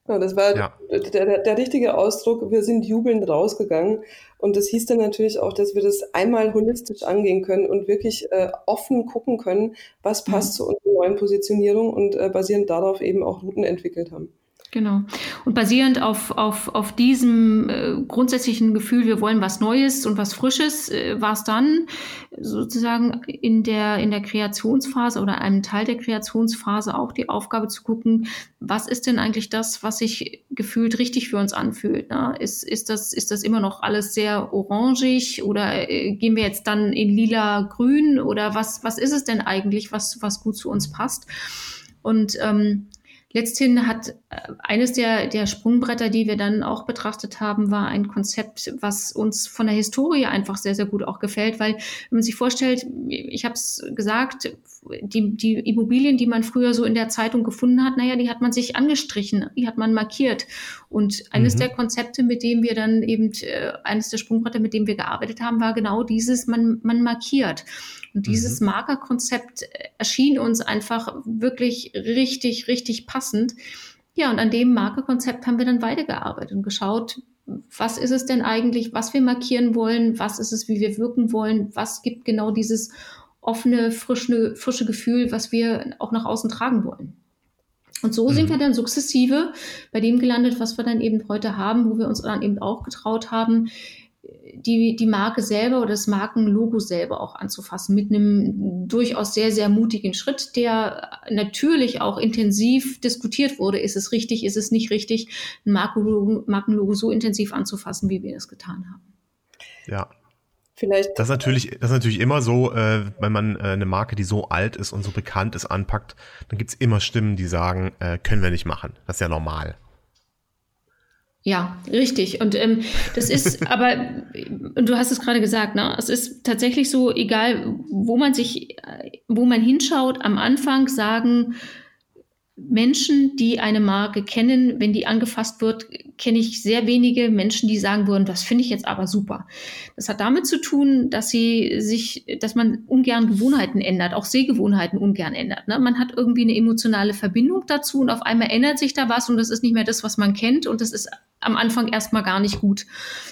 Ja, das war ja. der, der, der, richtige Ausdruck. Wir sind jubelnd rausgegangen. Und das hieß dann natürlich auch, dass wir das einmal holistisch angehen können und wirklich äh, offen gucken können, was passt mhm. zu unserer neuen Positionierung und äh, basierend darauf eben auch Routen entwickelt haben. Genau. Und basierend auf, auf, auf diesem äh, grundsätzlichen Gefühl, wir wollen was Neues und was Frisches, äh, war es dann sozusagen in der, in der Kreationsphase oder einem Teil der Kreationsphase auch die Aufgabe zu gucken, was ist denn eigentlich das, was sich gefühlt richtig für uns anfühlt? Ne? Ist, ist, das, ist das immer noch alles sehr orangig oder äh, gehen wir jetzt dann in lila grün oder was, was ist es denn eigentlich, was, was gut zu uns passt? Und ähm, Letzthin hat äh, eines der, der Sprungbretter, die wir dann auch betrachtet haben, war ein Konzept, was uns von der Historie einfach sehr, sehr gut auch gefällt, weil wenn man sich vorstellt, ich habe es gesagt, die, die Immobilien, die man früher so in der Zeitung gefunden hat, naja, die hat man sich angestrichen, die hat man markiert. Und eines mhm. der Konzepte, mit dem wir dann eben, äh, eines der Sprungbretter, mit dem wir gearbeitet haben, war genau dieses, man, man markiert. Und dieses mhm. Markerkonzept erschien uns einfach wirklich richtig, richtig passend. Ja, und an dem Markerkonzept haben wir dann weitergearbeitet und geschaut, was ist es denn eigentlich, was wir markieren wollen, was ist es, wie wir wirken wollen, was gibt genau dieses offene, frische, frische Gefühl, was wir auch nach außen tragen wollen. Und so mhm. sind wir dann sukzessive bei dem gelandet, was wir dann eben heute haben, wo wir uns dann eben auch getraut haben, die, die Marke selber oder das Markenlogo selber auch anzufassen mit einem durchaus sehr, sehr mutigen Schritt, der natürlich auch intensiv diskutiert wurde. Ist es richtig, ist es nicht richtig, ein Markenlogo, Markenlogo so intensiv anzufassen, wie wir es getan haben? Ja, Vielleicht. Das ist natürlich, das ist natürlich immer so, äh, wenn man äh, eine Marke, die so alt ist und so bekannt ist, anpackt, dann gibt's immer Stimmen, die sagen, äh, können wir nicht machen. Das ist ja normal. Ja, richtig. Und ähm, das ist (laughs) aber, und du hast es gerade gesagt, ne? Es ist tatsächlich so, egal wo man sich, wo man hinschaut, am Anfang sagen Menschen, die eine Marke kennen, wenn die angefasst wird, kenne ich sehr wenige Menschen, die sagen würden, das finde ich jetzt aber super. Das hat damit zu tun, dass sie sich, dass man ungern Gewohnheiten ändert, auch Sehgewohnheiten ungern ändert. Ne? Man hat irgendwie eine emotionale Verbindung dazu und auf einmal ändert sich da was und das ist nicht mehr das, was man kennt und das ist am Anfang erstmal gar nicht gut.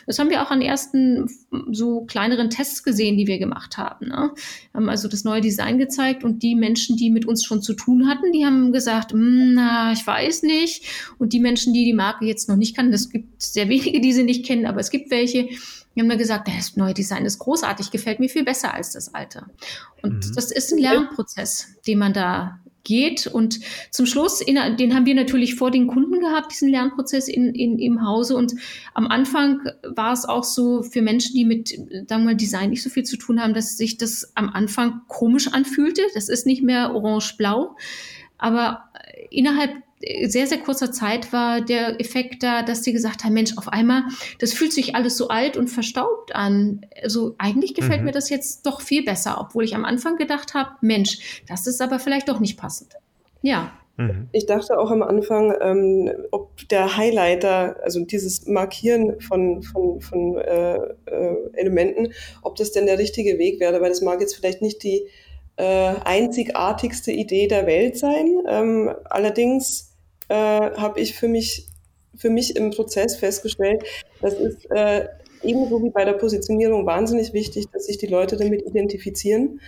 Das haben wir auch an ersten so kleineren Tests gesehen, die wir gemacht haben. Ne? Wir haben also das neue Design gezeigt und die Menschen, die mit uns schon zu tun hatten, die haben gesagt, na, ich weiß nicht. Und die Menschen, die die Marke jetzt noch nicht kannten, es gibt sehr wenige, die sie nicht kennen, aber es gibt welche, die haben mir gesagt, das neue Design ist großartig, gefällt mir viel besser als das alte. Und mhm. das ist ein Lernprozess, den man da geht. Und zum Schluss, in, den haben wir natürlich vor den Kunden gehabt, diesen Lernprozess in, in, im Hause. Und am Anfang war es auch so für Menschen, die mit, sagen wir mal, Design nicht so viel zu tun haben, dass sich das am Anfang komisch anfühlte. Das ist nicht mehr orange-blau. Aber innerhalb sehr, sehr kurzer Zeit war der Effekt da, dass sie gesagt haben, Mensch, auf einmal, das fühlt sich alles so alt und verstaubt an. Also eigentlich gefällt mhm. mir das jetzt doch viel besser, obwohl ich am Anfang gedacht habe, Mensch, das ist aber vielleicht doch nicht passend. Ja. Mhm. Ich dachte auch am Anfang, ähm, ob der Highlighter, also dieses Markieren von, von, von äh, äh, Elementen, ob das denn der richtige Weg wäre, weil das mag jetzt vielleicht nicht die äh, einzigartigste Idee der Welt sein. Ähm, allerdings äh, habe ich für mich, für mich im Prozess festgestellt, das ist äh, ebenso wie bei der Positionierung wahnsinnig wichtig, dass sich die Leute damit identifizieren.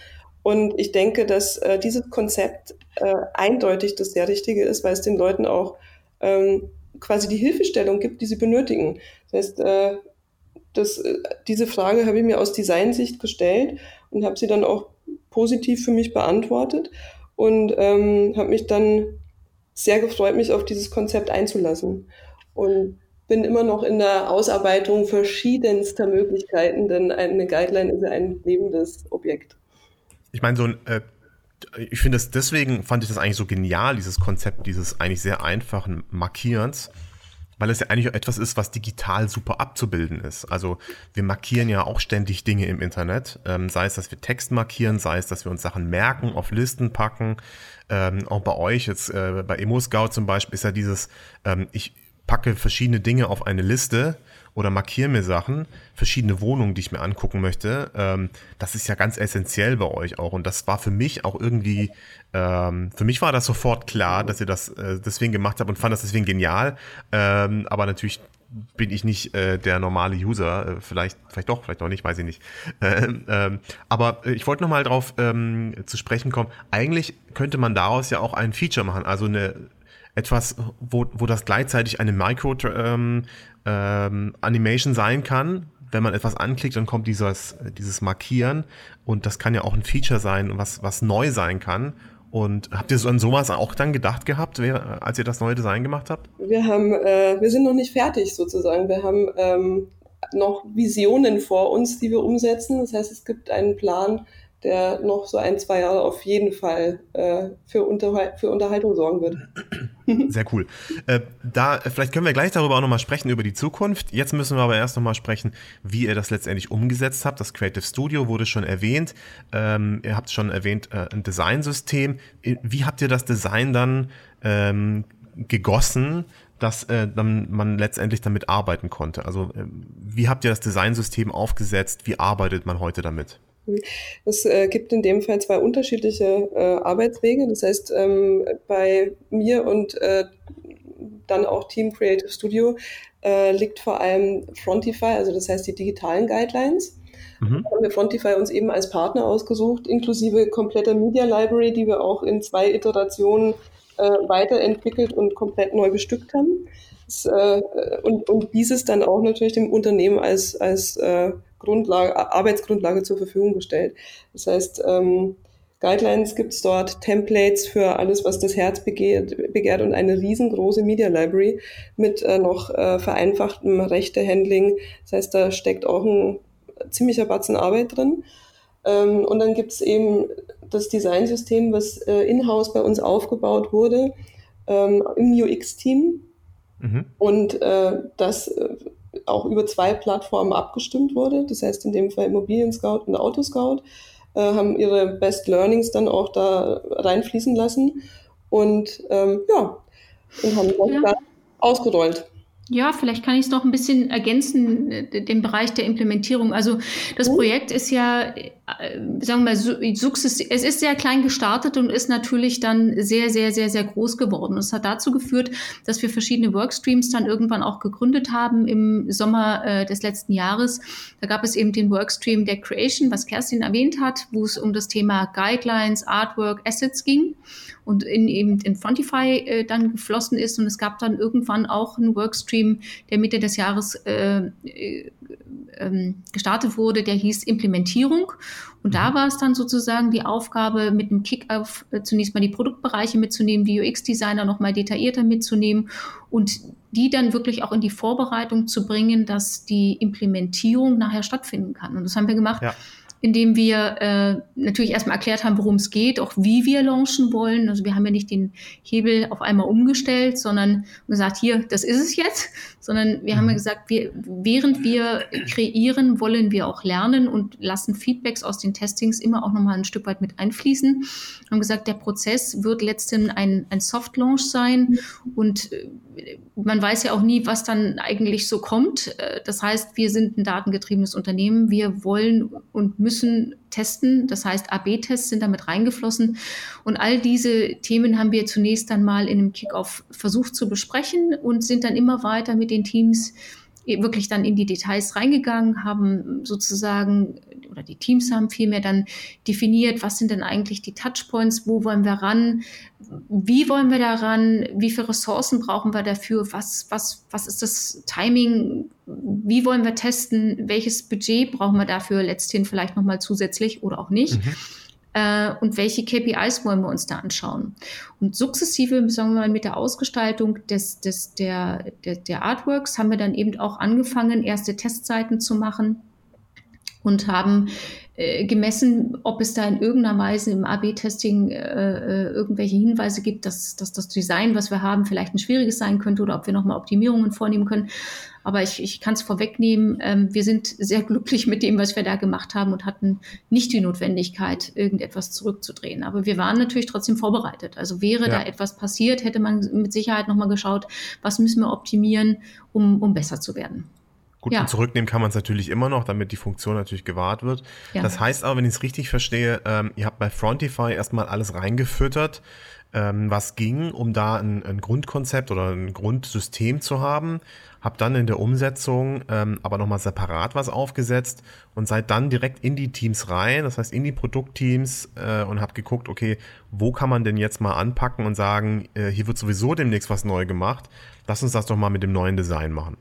Und ich denke, dass äh, dieses Konzept äh, eindeutig das sehr Richtige ist, weil es den Leuten auch ähm, quasi die Hilfestellung gibt, die sie benötigen. Das heißt, äh, das, äh, diese Frage habe ich mir aus Designsicht gestellt und habe sie dann auch positiv für mich beantwortet und ähm, habe mich dann sehr gefreut, mich auf dieses Konzept einzulassen. Und bin immer noch in der Ausarbeitung verschiedenster Möglichkeiten, denn eine Guideline ist ja ein lebendes Objekt. Ich meine, so ein, äh, ich finde es deswegen fand ich das eigentlich so genial, dieses Konzept dieses eigentlich sehr einfachen Markierens, weil es ja eigentlich etwas ist, was digital super abzubilden ist. Also wir markieren ja auch ständig Dinge im Internet, ähm, sei es, dass wir Text markieren, sei es, dass wir uns Sachen merken, auf Listen packen. Ähm, auch bei euch jetzt äh, bei EmoScout zum Beispiel ist ja dieses, ähm, ich packe verschiedene Dinge auf eine Liste oder markiere mir Sachen, verschiedene Wohnungen, die ich mir angucken möchte. Ähm, das ist ja ganz essentiell bei euch auch. Und das war für mich auch irgendwie, ähm, für mich war das sofort klar, dass ihr das äh, deswegen gemacht habt und fand das deswegen genial. Ähm, aber natürlich bin ich nicht äh, der normale User. Äh, vielleicht, vielleicht doch, vielleicht auch nicht, weiß ich nicht. (laughs) Ähm, ähm, aber äh, ich wollte nochmal drauf ähm, zu sprechen kommen. Eigentlich könnte man daraus ja auch ein Feature machen, also eine etwas, wo, wo das gleichzeitig eine Micro-Animation ähm, ähm, sein kann. Wenn man etwas anklickt, dann kommt dieses, dieses Markieren und das kann ja auch ein Feature sein, was, was neu sein kann. Und habt ihr so an sowas auch dann gedacht gehabt, als ihr das neue Design gemacht habt? Wir haben, äh, wir sind noch nicht fertig sozusagen. Wir haben ähm, noch Visionen vor uns, die wir umsetzen. Das heißt, es gibt einen Plan, der noch so ein, zwei Jahre auf jeden Fall äh, für, Unterhal für Unterhaltung sorgen wird. (laughs) Sehr cool. Äh, da, vielleicht können wir gleich darüber auch nochmal sprechen, über die Zukunft. Jetzt müssen wir aber erst nochmal sprechen, wie ihr das letztendlich umgesetzt habt. Das Creative Studio wurde schon erwähnt. Ähm, ihr habt schon erwähnt, äh, ein Designsystem. Wie habt ihr das Design dann ähm, gegossen, dass äh, dann man letztendlich damit arbeiten konnte? Also äh, wie habt ihr das Designsystem aufgesetzt? Wie arbeitet man heute damit? Es äh, gibt in dem Fall zwei unterschiedliche äh, Arbeitswege. Das heißt, ähm, bei mir und äh, dann auch Team Creative Studio äh, liegt vor allem Frontify, also das heißt die digitalen Guidelines. Mhm. Da haben wir Frontify uns eben als Partner ausgesucht, inklusive kompletter Media Library, die wir auch in zwei Iterationen äh, weiterentwickelt und komplett neu bestückt haben. Das, äh, und, und dieses dann auch natürlich dem Unternehmen als, als äh, Grundlage, Arbeitsgrundlage zur Verfügung gestellt. Das heißt, ähm, Guidelines gibt es dort, Templates für alles, was das Herz begehrt, begehrt und eine riesengroße Media Library mit äh, noch äh, vereinfachtem Rechtehandling. Das heißt, da steckt auch ein ziemlicher Batzen Arbeit drin. Ähm, und dann gibt es eben das Designsystem, was äh, in-house bei uns aufgebaut wurde ähm, im UX-Team. Mhm. Und äh, das äh, auch über zwei Plattformen abgestimmt wurde. Das heißt in dem Fall Immobilien Scout und Autoscout äh, haben ihre Best Learnings dann auch da reinfließen lassen und ähm, ja, und haben das ja. ausgerollt. Ja, vielleicht kann ich es noch ein bisschen ergänzen, äh, den Bereich der Implementierung. Also das mhm. Projekt ist ja, sagen wir mal, es ist sehr klein gestartet und ist natürlich dann sehr, sehr, sehr, sehr groß geworden. Das hat dazu geführt, dass wir verschiedene Workstreams dann irgendwann auch gegründet haben im Sommer äh, des letzten Jahres. Da gab es eben den Workstream der Creation, was Kerstin erwähnt hat, wo es um das Thema Guidelines, Artwork, Assets ging und in eben in Frontify äh, dann geflossen ist. Und es gab dann irgendwann auch einen Workstream, der Mitte des Jahres äh, äh, ähm, gestartet wurde, der hieß Implementierung. Und da mhm. war es dann sozusagen die Aufgabe, mit einem Kick-Off äh, zunächst mal die Produktbereiche mitzunehmen, die UX-Designer nochmal detaillierter mitzunehmen und die dann wirklich auch in die Vorbereitung zu bringen, dass die Implementierung nachher stattfinden kann. Und das haben wir gemacht. Ja indem wir äh, natürlich erstmal erklärt haben, worum es geht, auch wie wir launchen wollen. Also wir haben ja nicht den Hebel auf einmal umgestellt, sondern gesagt, hier, das ist es jetzt, sondern wir haben ja mhm. gesagt, wir, während wir kreieren, wollen wir auch lernen und lassen Feedbacks aus den Testings immer auch nochmal ein Stück weit mit einfließen. Wir haben gesagt, der Prozess wird letztendlich ein, ein Soft-Launch sein und äh, man weiß ja auch nie, was dann eigentlich so kommt. Äh, das heißt, wir sind ein datengetriebenes Unternehmen. Wir wollen und müssen testen. Das heißt, AB-Tests sind damit reingeflossen. Und all diese Themen haben wir zunächst dann mal in einem Kickoff versucht zu besprechen und sind dann immer weiter mit den Teams wirklich dann in die Details reingegangen, haben sozusagen, oder die Teams haben vielmehr dann definiert, was sind denn eigentlich die Touchpoints, wo wollen wir ran, wie wollen wir da ran, wie viele Ressourcen brauchen wir dafür, was, was, was ist das Timing, wie wollen wir testen, welches Budget brauchen wir dafür letzthin vielleicht nochmal zusätzlich oder auch nicht. Mhm äh, und welche KPIs wollen wir uns da anschauen. Und sukzessive, sagen wir mal, mit der Ausgestaltung des, des, der, der, der Artworks haben wir dann eben auch angefangen, erste Testseiten zu machen und haben äh, gemessen, ob es da in irgendeiner Weise im AB-Testing äh, äh, irgendwelche Hinweise gibt, dass, dass das Design, was wir haben, vielleicht ein schwieriges sein könnte oder ob wir nochmal Optimierungen vornehmen können. Aber ich, ich kann es vorwegnehmen, ähm, wir sind sehr glücklich mit dem, was wir da gemacht haben und hatten nicht die Notwendigkeit, irgendetwas zurückzudrehen. Aber wir waren natürlich trotzdem vorbereitet. Also wäre ja. da etwas passiert, hätte man mit Sicherheit nochmal geschaut, was müssen wir optimieren, um, um besser zu werden. Gut, ja. und zurücknehmen kann man es natürlich immer noch, damit die Funktion natürlich gewahrt wird. Ja. Das heißt aber, wenn ich es richtig verstehe, ähm, ihr habt bei Frontify erstmal alles reingefüttert, ähm, was ging, um da ein, ein, Grundkonzept oder ein Grundsystem zu haben. Habt dann in der Umsetzung ähm, aber nochmal separat was aufgesetzt und seid dann direkt in die Teams rein, das heißt in die Produktteams äh, und habt geguckt, okay, wo kann man denn jetzt mal anpacken und sagen, äh, hier wird sowieso demnächst was neu gemacht. Lass uns das doch mal mit dem neuen Design machen.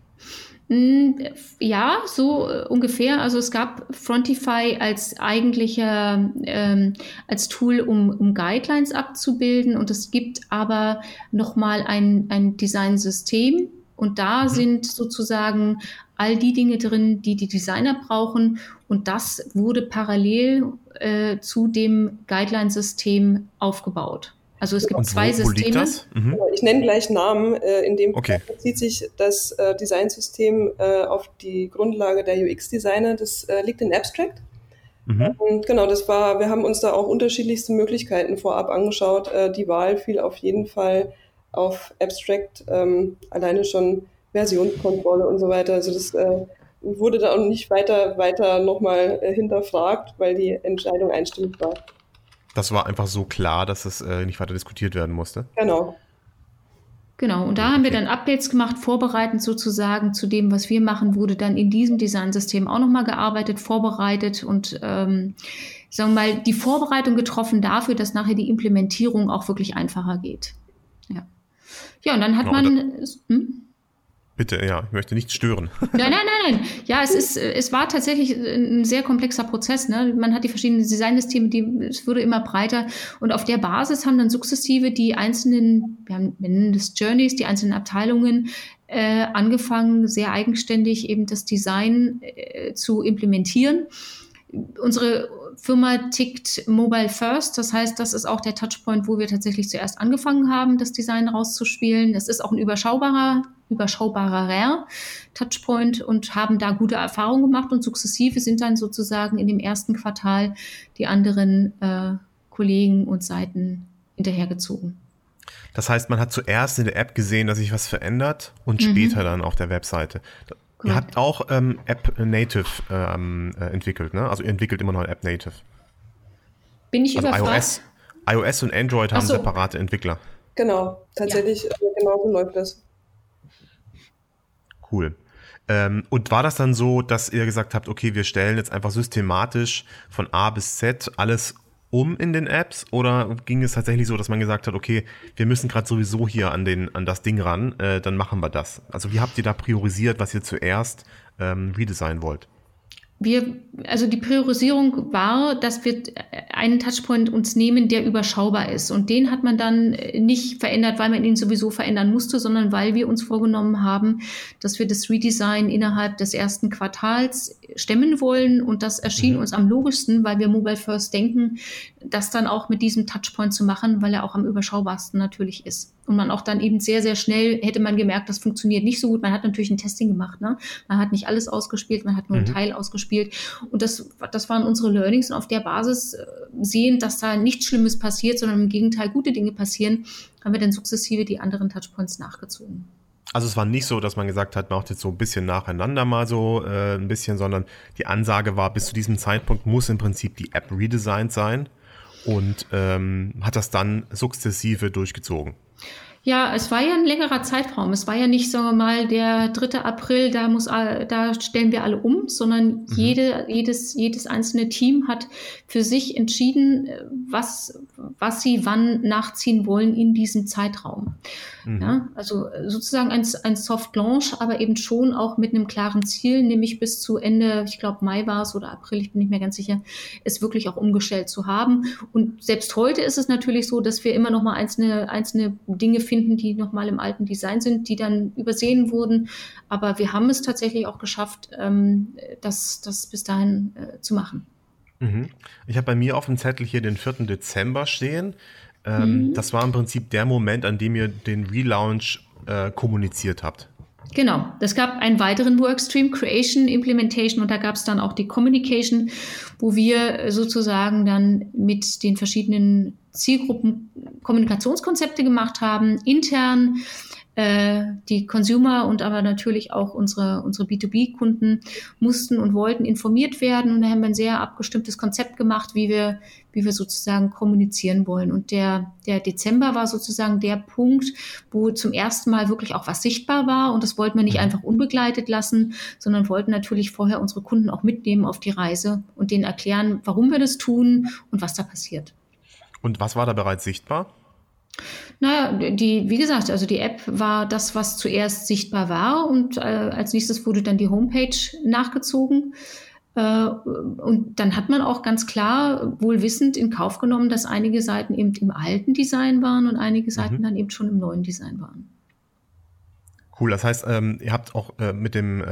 Hm, ja, so äh, ungefähr. Also es gab Frontify als eigentlicher, ähm, als Tool, um, um Guidelines abzubilden. Und es gibt aber nochmal ein, ein Designsystem. Und da mhm. sind sozusagen all die Dinge drin, die die Designer brauchen. Und das wurde parallel äh, zu dem Guideline-System aufgebaut. Also es gibt Und zwei wo, wo Systeme. Mhm. Genau, ich nenne gleich Namen. Äh, in dem okay. bezieht sich das äh, Designsystem äh, auf die Grundlage der UX-Designer. Das äh, liegt in Abstract. Mhm. Und genau, das war, wir haben uns da auch unterschiedlichste Möglichkeiten vorab angeschaut. Äh, die Wahl fiel auf jeden Fall auf Abstract, ähm, alleine schon Versionskontrolle und so weiter. Also das äh, wurde da auch nicht weiter, weiter nochmal hinterfragt, weil die Entscheidung einstimmig war. Das war einfach so klar, dass es äh, nicht weiter diskutiert werden musste. Genau. Genau, und da haben wir dann Updates gemacht, vorbereitend sozusagen zu dem, was wir machen, wurde dann in diesem Designsystem auch nochmal gearbeitet, vorbereitet und ähm, sagen wir mal, die Vorbereitung getroffen dafür, dass nachher die Implementierung auch wirklich einfacher geht. Ja, ja und dann hat genau, man. Hm? Bitte, ja, ich möchte nicht stören. (laughs) Nein, nein, nein, nein. Ja, es ist, es war tatsächlich ein sehr komplexer Prozess. Ne? Man hat die verschiedenen Designsysteme, die, es wurde immer breiter. Und auf der Basis haben dann sukzessive die einzelnen, wir, haben, nennen das Journeys, die einzelnen Abteilungen äh, angefangen, sehr eigenständig eben das Design äh, zu implementieren. Unsere Firma tickt mobile first. Das heißt, das ist auch der Touchpoint, wo wir tatsächlich zuerst angefangen haben, das Design rauszuspielen. Es ist auch ein überschaubarer überschaubarer Touchpoint und haben da gute Erfahrungen gemacht und sukzessive sind dann sozusagen in dem ersten Quartal die anderen äh, Kollegen und Seiten hinterhergezogen. Das heißt, man hat zuerst in der App gesehen, dass sich was verändert und mhm. später dann auf der Webseite. Ihr habt auch ähm, App Native ähm, äh, entwickelt, ne? Also ihr entwickelt immer noch App Native. Bin ich also überfragt? iOS, iOS und Android haben so. separate Entwickler. Genau, tatsächlich ja. Äh, genau so läuft das. Cool. Ähm, und war das dann so, dass ihr gesagt habt, okay, wir stellen jetzt einfach systematisch von A bis Z alles um in den Apps oder ging es tatsächlich so, dass man gesagt hat, okay, wir müssen gerade sowieso hier an, den, an das Ding ran, äh, dann machen wir das? Also wie habt ihr da priorisiert, was ihr zuerst ähm, redesignen wollt? Wir, also die Priorisierung war, dass wir einen Touchpoint uns nehmen, der überschaubar ist. Und den hat man dann nicht verändert, weil man ihn sowieso verändern musste, sondern weil wir uns vorgenommen haben, dass wir das Redesign innerhalb des ersten Quartals stemmen wollen. Und das erschien mhm. uns am logischsten, weil wir Mobile First denken, das dann auch mit diesem Touchpoint zu machen, weil er auch am überschaubarsten natürlich ist und man auch dann eben sehr, sehr schnell hätte man gemerkt, das funktioniert nicht so gut. Man hat natürlich ein Testing gemacht. Ne? Man hat nicht alles ausgespielt, man hat nur mhm. einen Teil ausgespielt. Und das, das waren unsere Learnings. Und auf der Basis äh, sehen, dass da nichts Schlimmes passiert, sondern im Gegenteil gute Dinge passieren, haben wir dann sukzessive die anderen Touchpoints nachgezogen. Also es war nicht so, dass man gesagt hat, macht jetzt so ein bisschen nacheinander mal so äh, ein bisschen, sondern die Ansage war, bis zu diesem Zeitpunkt muss im Prinzip die App redesigned sein und ähm, hat das dann sukzessive durchgezogen. Ja, es war ja ein längerer Zeitraum. Es war ja nicht, sagen wir mal, der 3. April, da muss, da stellen wir alle um, sondern mhm. jede, jedes, jedes einzelne Team hat für sich entschieden, was, was sie wann nachziehen wollen in diesem Zeitraum. Mhm. Ja, also sozusagen ein, ein Soft Launch, aber eben schon auch mit einem klaren Ziel, nämlich bis zu Ende, ich glaube Mai war es oder April, ich bin nicht mehr ganz sicher, es wirklich auch umgestellt zu haben. Und selbst heute ist es natürlich so, dass wir immer noch mal einzelne, einzelne Dinge finden, finden, die nochmal im alten Design sind, die dann übersehen wurden. Aber wir haben es tatsächlich auch geschafft, ähm, das, das bis dahin äh, zu machen. Mhm. Ich habe bei mir auf dem Zettel hier den 4. Dezember stehen. Ähm, mhm. Das war im Prinzip der Moment, an dem ihr den Relaunch äh, kommuniziert habt. Genau, es gab einen weiteren Workstream, Creation, Implementation und da gab es dann auch die Communication, wo wir sozusagen dann mit den verschiedenen Zielgruppen Kommunikationskonzepte gemacht haben, intern äh, die Consumer und aber natürlich auch unsere, unsere B2B-Kunden mussten und wollten informiert werden. Und da haben wir ein sehr abgestimmtes Konzept gemacht, wie wir, wie wir sozusagen kommunizieren wollen. Und der, der Dezember war sozusagen der Punkt, wo zum ersten Mal wirklich auch was sichtbar war. Und das wollten wir nicht einfach unbegleitet lassen, sondern wollten natürlich vorher unsere Kunden auch mitnehmen auf die Reise und denen erklären, warum wir das tun und was da passiert. Und was war da bereits sichtbar? Naja, die, wie gesagt, also die App war das, was zuerst sichtbar war und äh, als nächstes wurde dann die Homepage nachgezogen. Äh, und dann hat man auch ganz klar wohl wissend in Kauf genommen, dass einige Seiten eben im alten Design waren und einige Seiten mhm. dann eben schon im neuen Design waren. Cool, das heißt, ähm, ihr habt auch äh, mit dem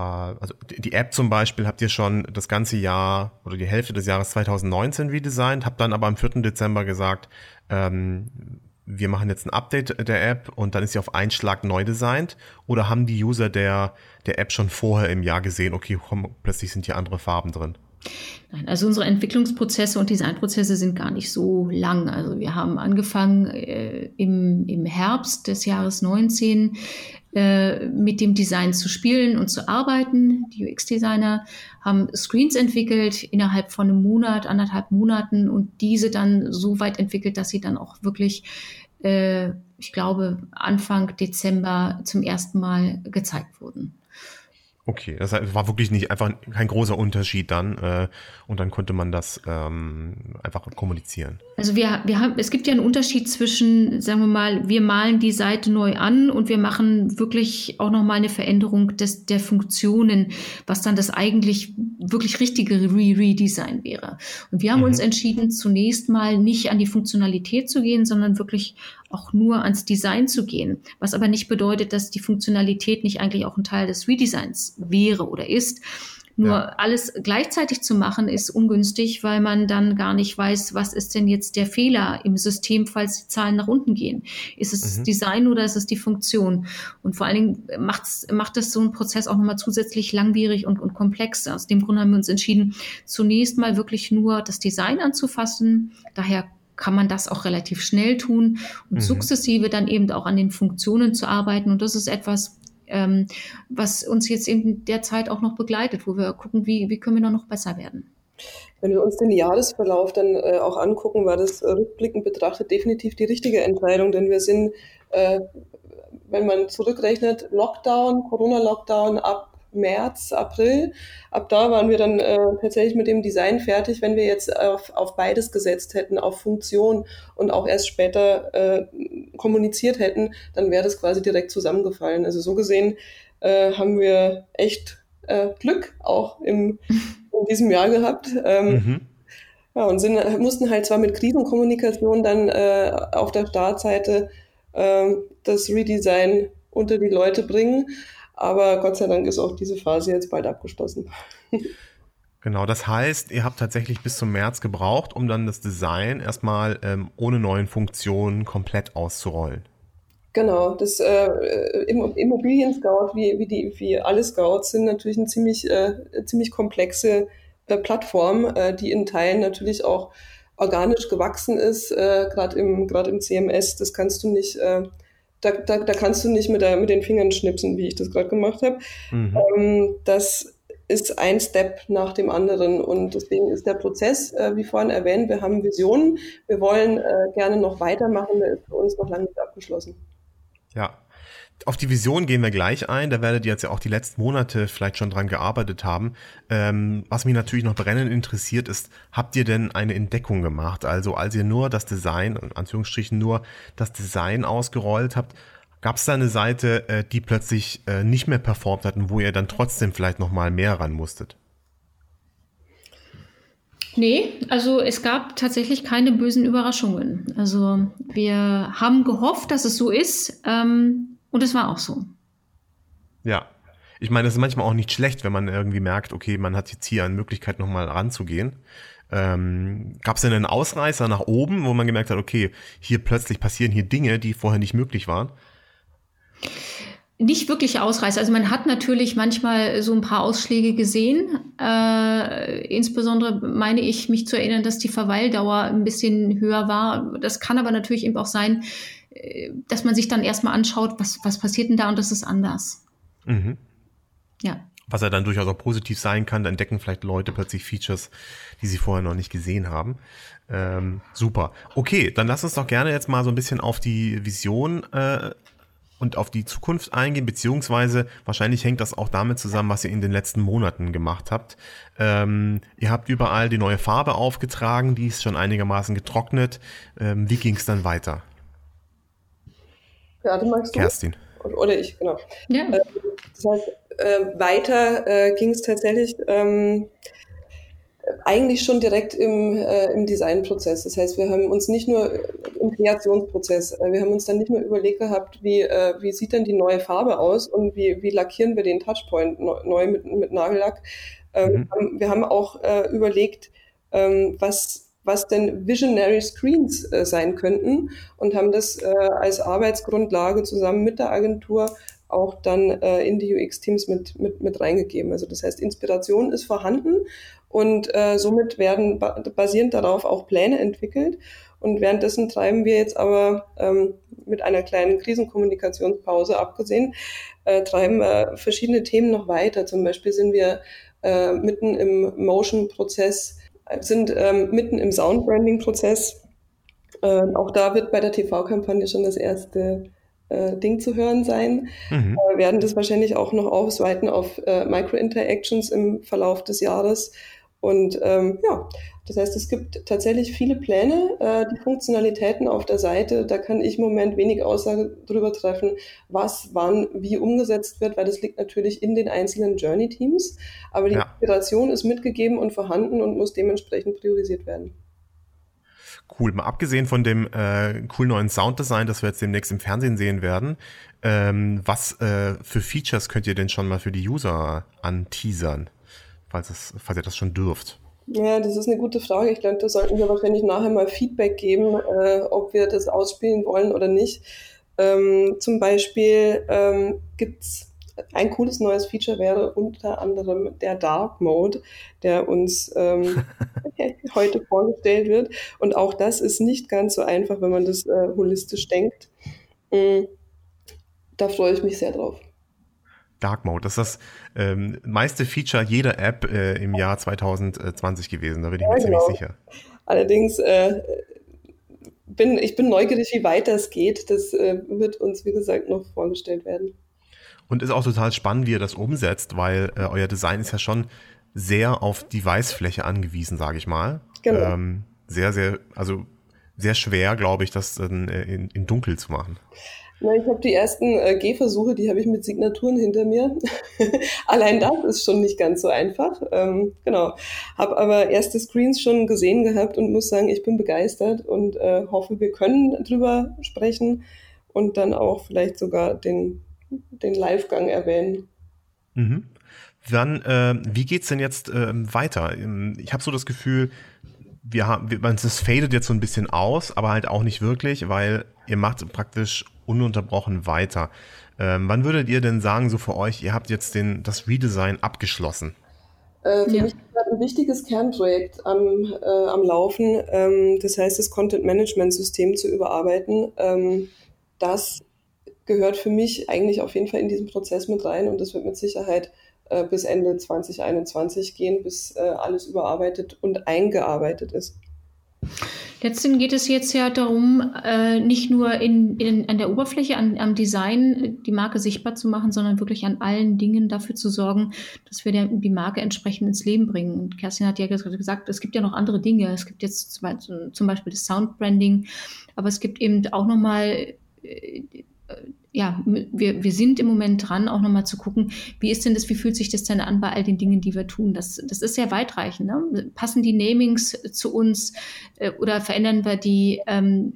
äh, äh, also die App zum Beispiel habt ihr schon das ganze Jahr oder die Hälfte des Jahres 2019 redesigned, habt dann aber am 4. Dezember gesagt, ähm, wir machen jetzt ein Update der App und dann ist sie auf einen Schlag neu designt? Oder haben die User der, der App schon vorher im Jahr gesehen, okay, komm, plötzlich sind hier andere Farben drin? Nein, also unsere Entwicklungsprozesse und Designprozesse sind gar nicht so lang. Also wir haben angefangen äh, im, im Herbst des Jahres 19 äh, mit dem Design zu spielen und zu arbeiten. Die UX-Designer haben Screens entwickelt innerhalb von einem Monat, anderthalb Monaten und diese dann so weit entwickelt, dass sie dann auch wirklich, äh, ich glaube, Anfang Dezember zum ersten Mal gezeigt wurden. Okay, das war wirklich nicht einfach kein großer Unterschied dann äh, und dann konnte man das ähm, einfach kommunizieren. Also wir, wir haben, es gibt ja einen Unterschied zwischen, sagen wir mal, wir malen die Seite neu an und wir machen wirklich auch nochmal eine Veränderung des, der Funktionen, was dann das eigentlich wirklich richtige Re Redesign wäre. Und wir haben mhm. uns entschieden, zunächst mal nicht an die Funktionalität zu gehen, sondern wirklich auch nur ans Design zu gehen. Was aber nicht bedeutet, dass die Funktionalität nicht eigentlich auch ein Teil des Redesigns wäre oder ist. Nur ja. alles gleichzeitig zu machen ist ungünstig, weil man dann gar nicht weiß, was ist denn jetzt der Fehler im System, falls die Zahlen nach unten gehen. Ist es mhm. Design oder ist es die Funktion? Und vor allen Dingen macht's, macht das so einen Prozess auch nochmal zusätzlich langwierig und, und komplex. Aus dem Grund haben wir uns entschieden, zunächst mal wirklich nur das Design anzufassen. Daher kann man das auch relativ schnell tun und mhm. sukzessive dann eben auch an den Funktionen zu arbeiten. Und das ist etwas, ähm, was uns jetzt in der Zeit auch noch begleitet, wo wir gucken, wie, wie können wir noch besser werden. Wenn wir uns den Jahresverlauf dann äh, auch angucken, war das äh, rückblickend betrachtet definitiv die richtige Entscheidung, denn wir sind, äh, wenn man zurückrechnet, Lockdown, Corona-Lockdown ab März, April. Ab da waren wir dann äh, tatsächlich mit dem Design fertig. Wenn wir jetzt auf, auf beides gesetzt hätten, auf Funktion und auch erst später äh, kommuniziert hätten, dann wäre das quasi direkt zusammengefallen. Also so gesehen äh, haben wir echt äh, Glück auch im, in diesem Jahr gehabt. Ähm, mhm. Ja, und sind, mussten halt zwar mit Krisenkommunikation dann äh, auf der Startseite äh, das Redesign unter die Leute bringen, aber Gott sei Dank ist auch diese Phase jetzt bald abgeschlossen. (laughs) Genau, das heißt, ihr habt tatsächlich bis zum März gebraucht, um dann das Design erstmal ähm, ohne neuen Funktionen komplett auszurollen. Genau, das äh, Immobilien-Scout, wie, wie, die, wie alle Scouts, sind natürlich eine ziemlich, äh, ziemlich komplexe äh, Plattform, äh, die in Teilen natürlich auch organisch gewachsen ist, äh, gerade im, im CMS. Das kannst du nicht äh, da, da, da kannst du nicht mit, der, mit den Fingern schnipsen, wie ich das gerade gemacht habe. Mhm. Ähm, das ist ein Step nach dem anderen. Und deswegen ist der Prozess, äh, wie vorhin erwähnt, wir haben Visionen, wir wollen äh, gerne noch weitermachen, der ist für uns noch lange nicht abgeschlossen. Ja, auf die Vision gehen wir gleich ein. Da werdet ihr jetzt ja auch die letzten Monate vielleicht schon dran gearbeitet haben. Ähm, was mich natürlich noch brennend interessiert ist, habt ihr denn eine Entdeckung gemacht? Also als ihr nur das Design, in Anführungsstrichen nur das Design ausgerollt habt, gab es da eine Seite, äh, die plötzlich äh, nicht mehr performt hat und wo ihr dann trotzdem vielleicht noch mal mehr ran musstet? Nee, also es gab tatsächlich keine bösen Überraschungen. Also wir haben gehofft, dass es so ist. Ähm, und es war auch so. Ja. Ich meine, es ist manchmal auch nicht schlecht, wenn man irgendwie merkt, okay, man hat jetzt hier eine Möglichkeit, nochmal ranzugehen. Ähm, Gab es denn einen Ausreißer nach oben, wo man gemerkt hat, okay, hier plötzlich passieren hier Dinge, die vorher nicht möglich waren? Nicht wirklich Ausreißer. Also man hat natürlich manchmal so ein paar Ausschläge gesehen. Äh, insbesondere meine ich mich zu erinnern, dass die Verweildauer ein bisschen höher war. Das kann aber natürlich eben auch sein, dass man sich dann erstmal anschaut, was, was passiert denn da und das ist anders. Mhm. Ja. Was ja dann durchaus auch positiv sein kann, da entdecken vielleicht Leute plötzlich Features, die sie vorher noch nicht gesehen haben. Ähm, super. Okay, dann lass uns doch gerne jetzt mal so ein bisschen auf die Vision äh, und auf die Zukunft eingehen, beziehungsweise wahrscheinlich hängt das auch damit zusammen, was ihr in den letzten Monaten gemacht habt. Ähm, ihr habt überall die neue Farbe aufgetragen, die ist schon einigermaßen getrocknet. Ähm, wie ging es dann weiter? Ja, du magst du? Kerstin. Oder ich, genau. Ja. Äh, das heißt, äh, weiter äh, ging es tatsächlich ähm, eigentlich schon direkt im, äh, im Designprozess. Das heißt, wir haben uns nicht nur im Kreationsprozess, äh, wir haben uns dann nicht nur überlegt gehabt, wie, äh, wie sieht denn die neue Farbe aus und wie, wie lackieren wir den Touchpoint neu mit, mit Nagellack. Ähm, mhm. Wir haben auch überlegt, ähm, was was denn Visionary Screens äh, sein könnten und haben das äh, als Arbeitsgrundlage zusammen mit der Agentur auch dann äh, in die UX-Teams mit, mit, mit reingegeben. Also das heißt, Inspiration ist vorhanden und äh, somit werden ba basierend darauf auch Pläne entwickelt. Und währenddessen treiben wir jetzt aber ähm, mit einer kleinen Krisenkommunikationspause abgesehen, äh, treiben äh, verschiedene Themen noch weiter. Zum Beispiel sind wir äh, mitten im Motion-Prozess sind ähm, mitten im Soundbranding-Prozess. Äh, auch da wird bei der TV-Kampagne schon das erste äh, Ding zu hören sein. Mhm. Äh, werden das wahrscheinlich auch noch ausweiten auf äh, Micro-Interactions im Verlauf des Jahres. Und ähm, ja, das heißt, es gibt tatsächlich viele Pläne, äh, die Funktionalitäten auf der Seite. Da kann ich im Moment wenig Aussage darüber treffen, was wann wie umgesetzt wird, weil das liegt natürlich in den einzelnen Journey-Teams. Aber die ja. Inspiration ist mitgegeben und vorhanden und muss dementsprechend priorisiert werden. Cool. Mal abgesehen von dem äh, coolen neuen Sounddesign, das wir jetzt demnächst im Fernsehen sehen werden, ähm, was äh, für Features könnt ihr denn schon mal für die User anteasern, falls, es, falls ihr das schon dürft? Ja, das ist eine gute Frage. Ich glaube, da sollten wir wahrscheinlich nachher mal Feedback geben, äh, ob wir das ausspielen wollen oder nicht. Ähm, zum Beispiel ähm, gibt es ein cooles neues Feature wäre unter anderem der Dark Mode, der uns ähm, (laughs) heute vorgestellt wird. Und auch das ist nicht ganz so einfach, wenn man das äh, holistisch denkt. Mhm. Da freue ich mich sehr drauf. Dark Mode. Das ist das ähm, meiste Feature jeder App äh, im Jahr 2020 gewesen, da bin ich ja, mir genau. ziemlich sicher. Allerdings äh, bin ich bin neugierig, wie weit das geht. Das äh, wird uns, wie gesagt, noch vorgestellt werden. Und ist auch total spannend, wie ihr das umsetzt, weil äh, euer Design ist ja schon sehr auf die Weißfläche angewiesen, sage ich mal. Genau. Ähm, sehr, sehr, also sehr schwer, glaube ich, das äh, in, in dunkel zu machen. Na, ich habe die ersten äh, Gehversuche, die habe ich mit Signaturen hinter mir. (laughs) Allein das ist schon nicht ganz so einfach. Ähm, genau. Habe aber erste Screens schon gesehen gehabt und muss sagen, ich bin begeistert und äh, hoffe, wir können drüber sprechen und dann auch vielleicht sogar den, den Live-Gang erwähnen. Mhm. Dann, äh, wie geht's denn jetzt äh, weiter? Ähm, ich habe so das Gefühl, wir haben, es fadet jetzt so ein bisschen aus, aber halt auch nicht wirklich, weil ihr macht praktisch ununterbrochen weiter. Ähm, wann würdet ihr denn sagen, so für euch, ihr habt jetzt den, das Redesign abgeschlossen? Äh, für ja. mich ist ein wichtiges Kernprojekt am, äh, am Laufen. Ähm, das heißt, das Content-Management-System zu überarbeiten. Ähm, das gehört für mich eigentlich auf jeden Fall in diesen Prozess mit rein und das wird mit Sicherheit äh, bis Ende 2021 gehen, bis äh, alles überarbeitet und eingearbeitet ist. Letztendlich geht es jetzt ja darum, äh, nicht nur in, in, an der Oberfläche, an, am Design die Marke sichtbar zu machen, sondern wirklich an allen Dingen dafür zu sorgen, dass wir die Marke entsprechend ins Leben bringen. Und Kerstin hat ja gesagt, es gibt ja noch andere Dinge. Es gibt jetzt zum Beispiel das Soundbranding, aber es gibt eben auch nochmal äh, ja, wir, wir sind im Moment dran, auch nochmal zu gucken, wie ist denn das, wie fühlt sich das denn an bei all den Dingen, die wir tun? Das, das ist sehr weitreichend. Ne? Passen die Namings zu uns äh, oder verändern wir die ähm,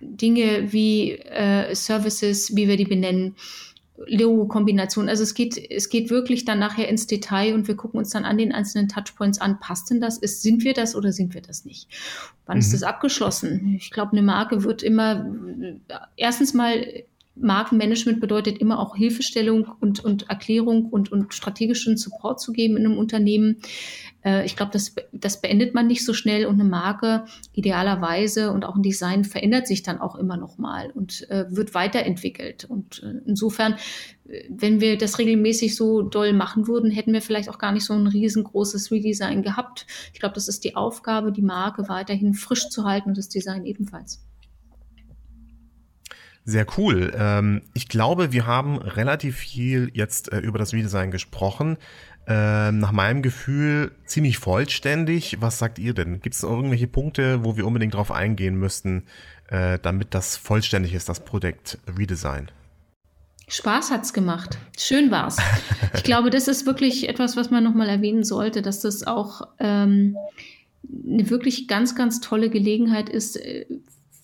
Dinge wie äh, Services, wie wir die benennen? Logo-Kombination. Also es geht, es geht wirklich dann nachher ins Detail und wir gucken uns dann an den einzelnen Touchpoints an, passt denn das? Ist, sind wir das oder sind wir das nicht? Wann mhm. ist das abgeschlossen? Ich glaube, eine Marke wird immer erstens mal Markenmanagement bedeutet immer auch Hilfestellung und, und Erklärung und, und strategischen Support zu geben in einem Unternehmen. Äh, ich glaube, das, das beendet man nicht so schnell und eine Marke idealerweise und auch ein Design verändert sich dann auch immer noch mal und äh, wird weiterentwickelt. Und äh, insofern, wenn wir das regelmäßig so doll machen würden, hätten wir vielleicht auch gar nicht so ein riesengroßes Redesign gehabt. Ich glaube, das ist die Aufgabe, die Marke weiterhin frisch zu halten und das Design ebenfalls. Sehr cool. Ähm, ich glaube, wir haben relativ viel jetzt äh, über das Redesign gesprochen. Ähm, nach meinem Gefühl ziemlich vollständig. Was sagt ihr denn? Gibt es irgendwelche Punkte, wo wir unbedingt drauf eingehen müssten, äh, damit das vollständig ist, das Projekt Redesign? Spaß hat's gemacht. Schön war's. Ich glaube, das ist wirklich etwas, was man nochmal erwähnen sollte, dass das auch ähm, eine wirklich ganz, ganz tolle Gelegenheit ist, äh,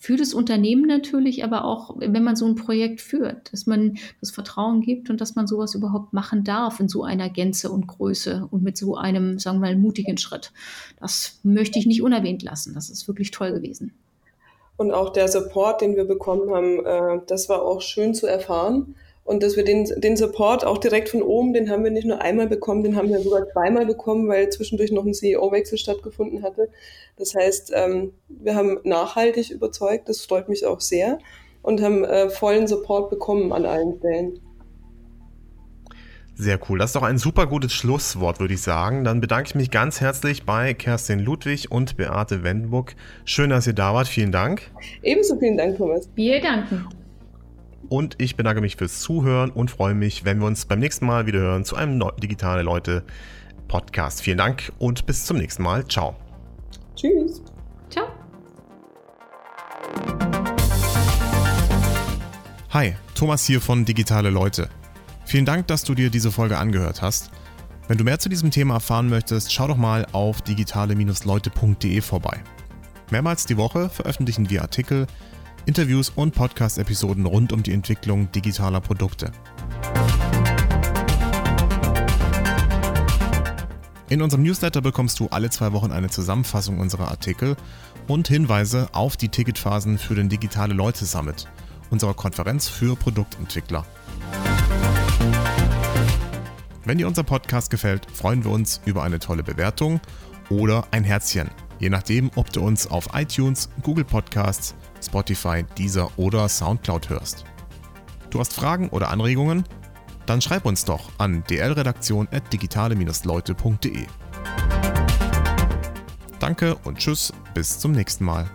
für das Unternehmen natürlich, aber auch, wenn man so ein Projekt führt, dass man das Vertrauen gibt und dass man sowas überhaupt machen darf in so einer Gänze und Größe und mit so einem, sagen wir mal, mutigen Schritt. Das möchte ich nicht unerwähnt lassen. Das ist wirklich toll gewesen. Und auch der Support, den wir bekommen haben, äh, das war auch schön zu erfahren. Und dass wir den, den Support auch direkt von oben, den haben wir nicht nur einmal bekommen, den haben wir sogar zweimal bekommen, weil zwischendurch noch ein CEO-Wechsel stattgefunden hatte. Das heißt, ähm, wir haben nachhaltig überzeugt, das freut mich auch sehr, und haben äh, vollen Support bekommen an allen Stellen. Sehr cool. Das ist doch ein super gutes Schlusswort, würde ich sagen. Dann bedanke ich mich ganz herzlich bei Kerstin Ludwig und Beate Wendenburg. Schön, dass ihr da wart. Vielen Dank. Ebenso vielen Dank, Thomas. Wir danken. Und ich bedanke mich fürs Zuhören und freue mich, wenn wir uns beim nächsten Mal wieder hören zu einem Digitale Leute Podcast. Vielen Dank und bis zum nächsten Mal. Ciao. Tschüss. Ciao. Hi, Thomas hier von Digitale Leute. Vielen Dank, dass du dir diese Folge angehört hast. Wenn du mehr zu diesem Thema erfahren möchtest, schau doch mal auf digitale-leute.de vorbei. Mehrmals die Woche veröffentlichen wir Artikel, Interviews und Podcast-Episoden rund um die Entwicklung digitaler Produkte. In unserem Newsletter bekommst du alle zwei Wochen eine Zusammenfassung unserer Artikel und Hinweise auf die Ticketphasen für den Digitale Leute Summit, unserer Konferenz für Produktentwickler. Wenn dir unser Podcast gefällt, freuen wir uns über eine tolle Bewertung oder ein Herzchen, je nachdem, ob du uns auf iTunes, Google Podcasts, Spotify, Deezer oder Soundcloud hörst. Du hast Fragen oder Anregungen? Dann schreib uns doch an dlredaktion.digitale-leute.de. Danke und tschüss, bis zum nächsten Mal.